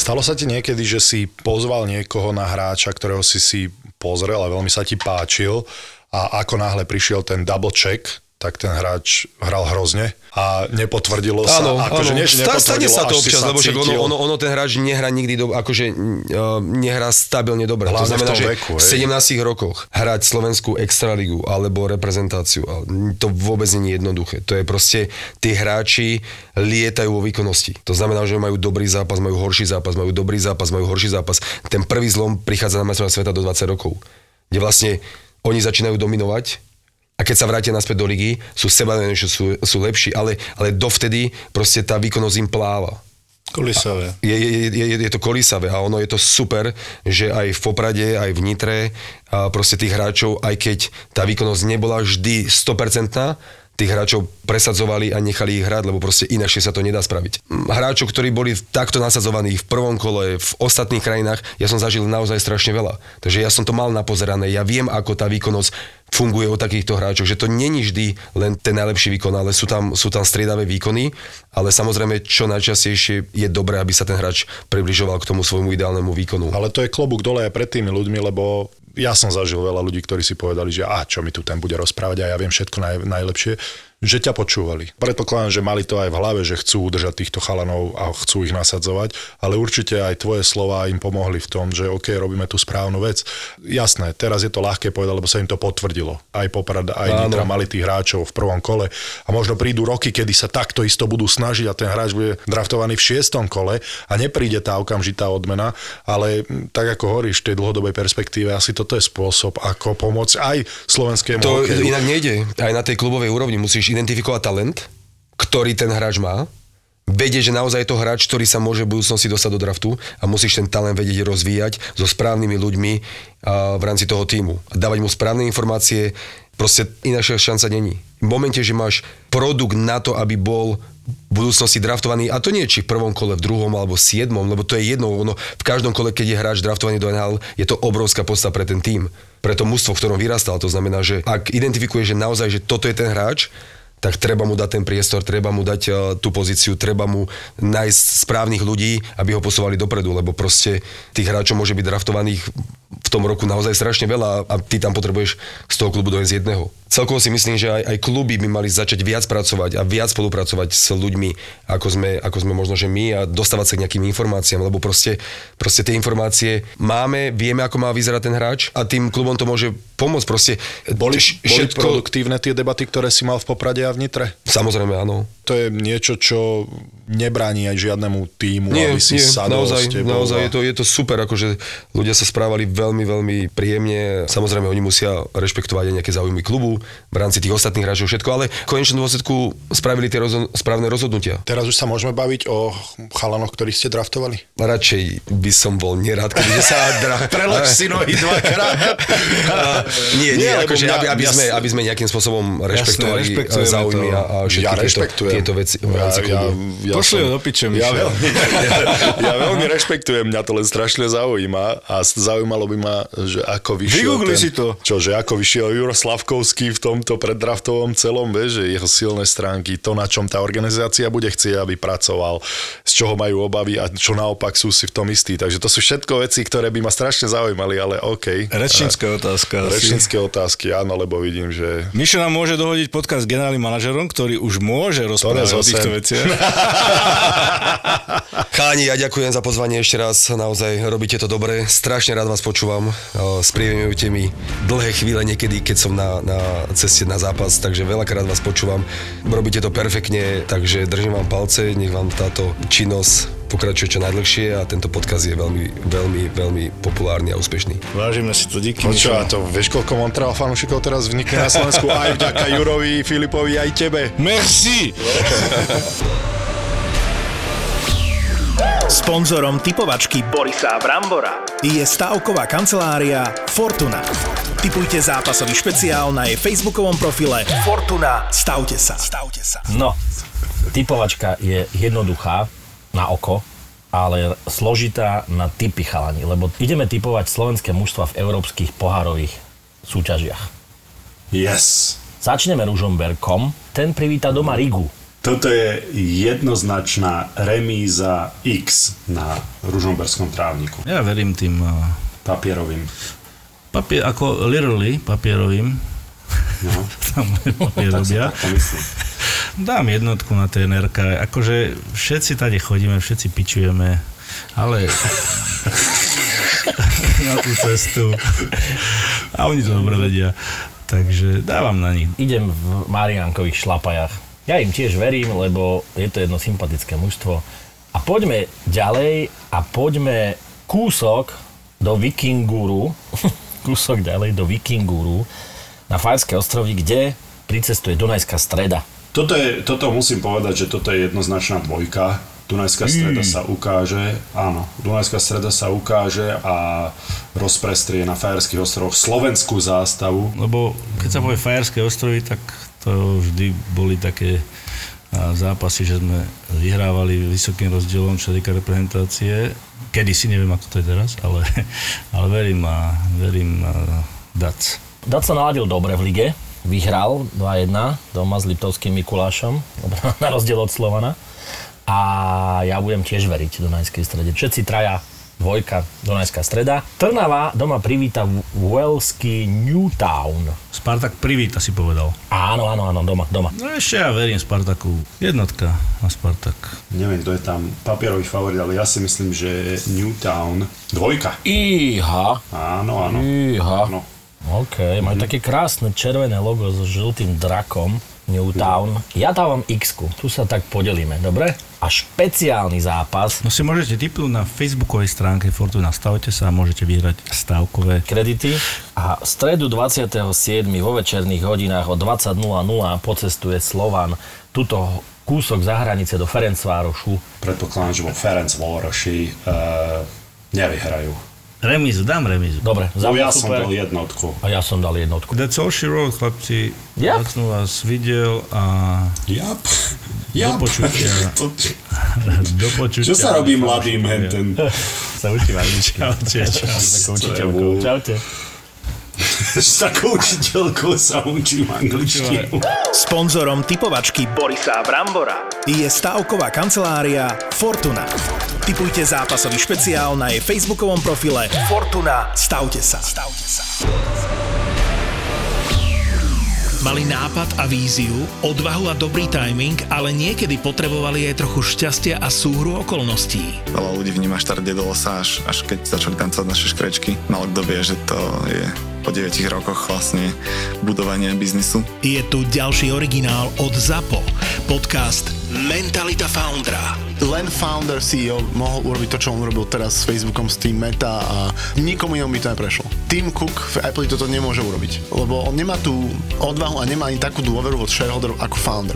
Stalo sa ti niekedy, že si pozval niekoho na hráča, ktorého si si pozrel a veľmi sa ti páčil? A ako náhle prišiel ten double check, tak ten hráč hral hrozne a nepotvrdilo sa. Áno, akože áno. Sta- stane sa to občas, sa lebo však ono, ono, ono ten hráč nehrá nikdy do, akože uh, nehrá stabilne dobre. Hlavne to znamená, v že veku, v hej. 17 rokoch hrať slovenskú extraligu alebo reprezentáciu, to vôbec nie je jednoduché. To je proste, tí hráči lietajú vo výkonnosti. To znamená, že majú dobrý zápas, majú horší zápas, majú dobrý zápas, majú horší zápas. Ten prvý zlom prichádza na majstrovstvá sveta do 20 rokov, kde vlastne oni začínajú dominovať a keď sa vrátia naspäť do ligy, sú sebavedomejšie, sú, sú lepší, ale, ale dovtedy proste tá výkonnosť im pláva. Kulisavé. Je, je, je, je, to kolísavé a ono je to super, že aj v Poprade, aj v Nitre a proste tých hráčov, aj keď tá výkonnosť nebola vždy 100%, tých hráčov presadzovali a nechali ich hrať, lebo proste inakšie sa to nedá spraviť. Mm, Hráčov, ktorí boli takto nasadzovaní v prvom kole, v ostatných krajinách, ja som zažil naozaj strašne veľa. Takže ja som to mal napozerané, ja viem, ako tá výkonnosť funguje o takýchto hráčoch, že to není vždy len ten najlepší výkon, ale sú tam, sú tam striedavé výkony, ale samozrejme čo najčastejšie je dobré, aby sa ten hráč približoval k tomu svojmu ideálnemu výkonu. Ale to je klobúk dole aj pred tými ľuďmi, lebo ja som zažil veľa ľudí, ktorí si povedali, že a čo mi tu ten bude rozprávať a ja viem všetko naj, najlepšie, že ťa počúvali. Predpokladám, že mali to aj v hlave, že chcú udržať týchto chalanov a chcú ich nasadzovať, ale určite aj tvoje slova im pomohli v tom, že OK, robíme tú správnu vec. Jasné, teraz je to ľahké povedať, lebo sa im to potvrdilo. Aj Poprad, aj Áno. Nitra mali tých hráčov v prvom kole a možno prídu roky, kedy sa takto isto budú snažiť a ten hráč bude draftovaný v šiestom kole a nepríde tá okamžitá odmena, ale tak ako hovoríš, v tej dlhodobej perspektíve asi toto je spôsob, ako pomôcť aj slovenskému To hokeju. inak nejde. Aj na tej klubovej úrovni musíš identifikovať talent, ktorý ten hráč má, vedieť, že naozaj je to hráč, ktorý sa môže v budúcnosti dostať do draftu a musíš ten talent vedieť rozvíjať so správnymi ľuďmi v rámci toho týmu. A dávať mu správne informácie, proste inášia šanca není. V momente, že máš produkt na to, aby bol v budúcnosti draftovaný, a to nie či v prvom kole, v druhom alebo v siedmom, lebo to je jedno, ono, v každom kole, keď je hráč draftovaný do NHL, je to obrovská podsta pre ten tým, pre to mužstvo, v ktorom vyrastal. To znamená, že ak identifikuje, že naozaj, že toto je ten hráč, tak treba mu dať ten priestor, treba mu dať uh, tú pozíciu, treba mu nájsť správnych ľudí, aby ho posúvali dopredu, lebo proste tých hráčov môže byť draftovaných v tom roku naozaj strašne veľa a ty tam potrebuješ z toho klubu dojsť jedného. Celkovo si myslím, že aj, aj kluby by mali začať viac pracovať a viac spolupracovať s ľuďmi, ako sme, ako sme možno, že my a dostávať sa k nejakým informáciám, lebo proste, proste tie informácie máme, vieme, ako má vyzerať ten hráč a tým klubom to môže pomôcť. Proste Boli, š- boli produktívne tie debaty, ktoré si mal v Poprade a v Nitre? Samozrejme, áno. To je niečo, čo nebráni aj žiadnemu týmu, Nie, aby si nie, sadol naozaj, s tebou. naozaj a- je to, je to super, akože ľudia sa správali veľmi, veľmi príjemne. Samozrejme, oni musia rešpektovať aj nejaké záujmy klubu v rámci tých ostatných hráčov všetko, ale v konečnom dôsledku spravili tie rozhod- správne rozhodnutia. Teraz už sa môžeme baviť o chalanoch, ktorých ste draftovali? Radšej by som bol nerád, keďže sa... <laughs> Dra... Prelož si nohy dvakrát. <laughs> Nie, nie, Nie, akože, mňa- aby, aby, sme, aby sme nejakým spôsobom rešpektovali rešpektujeme záujmy to. a, a všetky Ja tieto, tieto veci v rámci Ja- ja- ja Pošli ho do piče, ja, veľmi, ja, <laughs> ja veľmi rešpektujem, mňa to len strašne zaujíma a zaujímalo by ma, že ako vyšiel Vygoogli ten, si to. Čo, že ako vyšiel Juro Slavkovský v tomto preddraftovom celom, vieš, že jeho silné stránky, to, na čom tá organizácia bude chcieť, aby pracoval, z čoho majú obavy a čo naopak sú si v tom istí. Takže to sú všetko veci, ktoré by ma strašne zaujímali, ale OK. Rečnícka otázka. Rečnícke otázky, áno, lebo vidím, že Mišo nám môže dohodiť podcast s generálnym manažerom, ktorý už môže rozprávať o týchto veciach. <laughs> <laughs> Cháni, ja ďakujem za pozvanie ešte raz, naozaj robíte to dobre, strašne rád vás počúvam, spríjemňujete mi dlhé chvíle niekedy, keď som na, na ceste na zápas, takže veľakrát vás počúvam, robíte to perfektne, takže držím vám palce, nech vám táto činnosť pokračuje čo najdlhšie a tento podcast je veľmi, veľmi, veľmi populárny a úspešný. Vážime si to, díky No čo, a to. Vieš, koľko Montreal fanúšikov teraz vznikne na Slovensku? Aj vďaka Jurovi, Filipovi, aj tebe. Merci! <laughs> Sponzorom typovačky Borisa Brambora je stavková kancelária Fortuna. Typujte zápasový špeciál na jej facebookovom profile Fortuna. Stavte sa. Stavte sa. No, typovačka je jednoduchá na oko, ale složitá na typy chalani, lebo ideme typovať slovenské mužstva v európskych pohárových súťažiach. Yes. Začneme Ružomberkom, ten privíta doma Rigu. Toto je jednoznačná remíza X na ružomberskom trávniku. Ja verím tým uh, Papierovým. papier, ako literally papierovým. No. <laughs> Tam papier <laughs> si robia. Dám jednotku na TNRK. Akože všetci tady chodíme, všetci pičujeme, ale <laughs> na tú cestu. A oni to dobre vedia. Takže dávam na nich. Idem v Mariánkových šlapajach. Ja im tiež verím, lebo je to jedno sympatické mužstvo. A poďme ďalej a poďme kúsok do Vikinguru, <laughs> kúsok ďalej do Vikinguru na Fajrské ostrovy, kde pricestuje Dunajská streda. Toto, je, toto musím povedať, že toto je jednoznačná dvojka. Dunajská streda sa ukáže, áno, Dunajská streda sa ukáže a rozprestrie na Fajerských ostrovoch slovenskú zástavu. Lebo keď sa povie Fajerské ostrovy, tak to vždy boli také a, zápasy, že sme vyhrávali vysokým rozdielom, týka reprezentácie. Kedy si neviem, ako to je teraz, ale, <laughs> ale verím a verím a Dac. Dac sa naladil dobre v lige, vyhral 2-1 doma s Liptovským Mikulášom, <laughs> na rozdiel od Slovana. A ja budem tiež veriť Dunajskej strede. Všetci traja, dvojka, Dunajská streda. Trnava doma privíta Welský Newtown. Spartak privíta si povedal. Áno, áno, áno, doma, doma. No ešte ja verím Spartaku. Jednotka na Spartak. Neviem, kto je tam papierový favorit, ale ja si myslím, že Newtown dvojka. Iha, Áno, áno. iha. áno. OK, majú také krásne červené logo so žltým drakom. Newtown. Ja dávam x tu sa tak podelíme, dobre? A špeciálny zápas, No si môžete tipnúť na facebookovej stránke Fortuna. Stavte sa a môžete vyhrať stávkové. kredity a v stredu 27. vo večerných hodinách o 20.00 pocestuje Slovan tuto kúsok za hranice do Ferencvárošu. Predpokladám, že vo Ferenc Vároši uh, nevyhrajú. Remizu, dám remizu. Dobre, za No ja som super. dal jednotku. A ja som dal jednotku. That's all she wrote, chlapci. Yep. Ja som vás videl a Jap. <laughs> do počutia. Do počutia. Čo sa robí mladým henten? Sa učím angličky. Čaute, čau. Čaute. S takou učiteľkou sa učím angličtinu. Sponzorom typovačky Borisa Brambora je stavková kancelária Fortuna. Typujte zápasový špeciál na jej facebookovom profile Fortuna. Stavte sa. Stavte sa. Mali nápad a víziu, odvahu a dobrý timing, ale niekedy potrebovali aj trochu šťastia a súhru okolností. Veľa ľudí vníma štart do losa, až, až keď začali tancovať naše škrečky. Malo kto vie, že to je po 9 rokoch vlastne budovanie biznisu. Je tu ďalší originál od ZAPO. Podcast Mentalita Foundra. len founder CEO mohol urobiť to, čo on urobil teraz s Facebookom, s tým Meta a nikomu inom by to neprešlo. Tim Cook v Apple toto nemôže urobiť, lebo on nemá tú odvahu a nemá ani takú dôveru od shareholderov ako founder.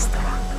Zábrná v podcastovách.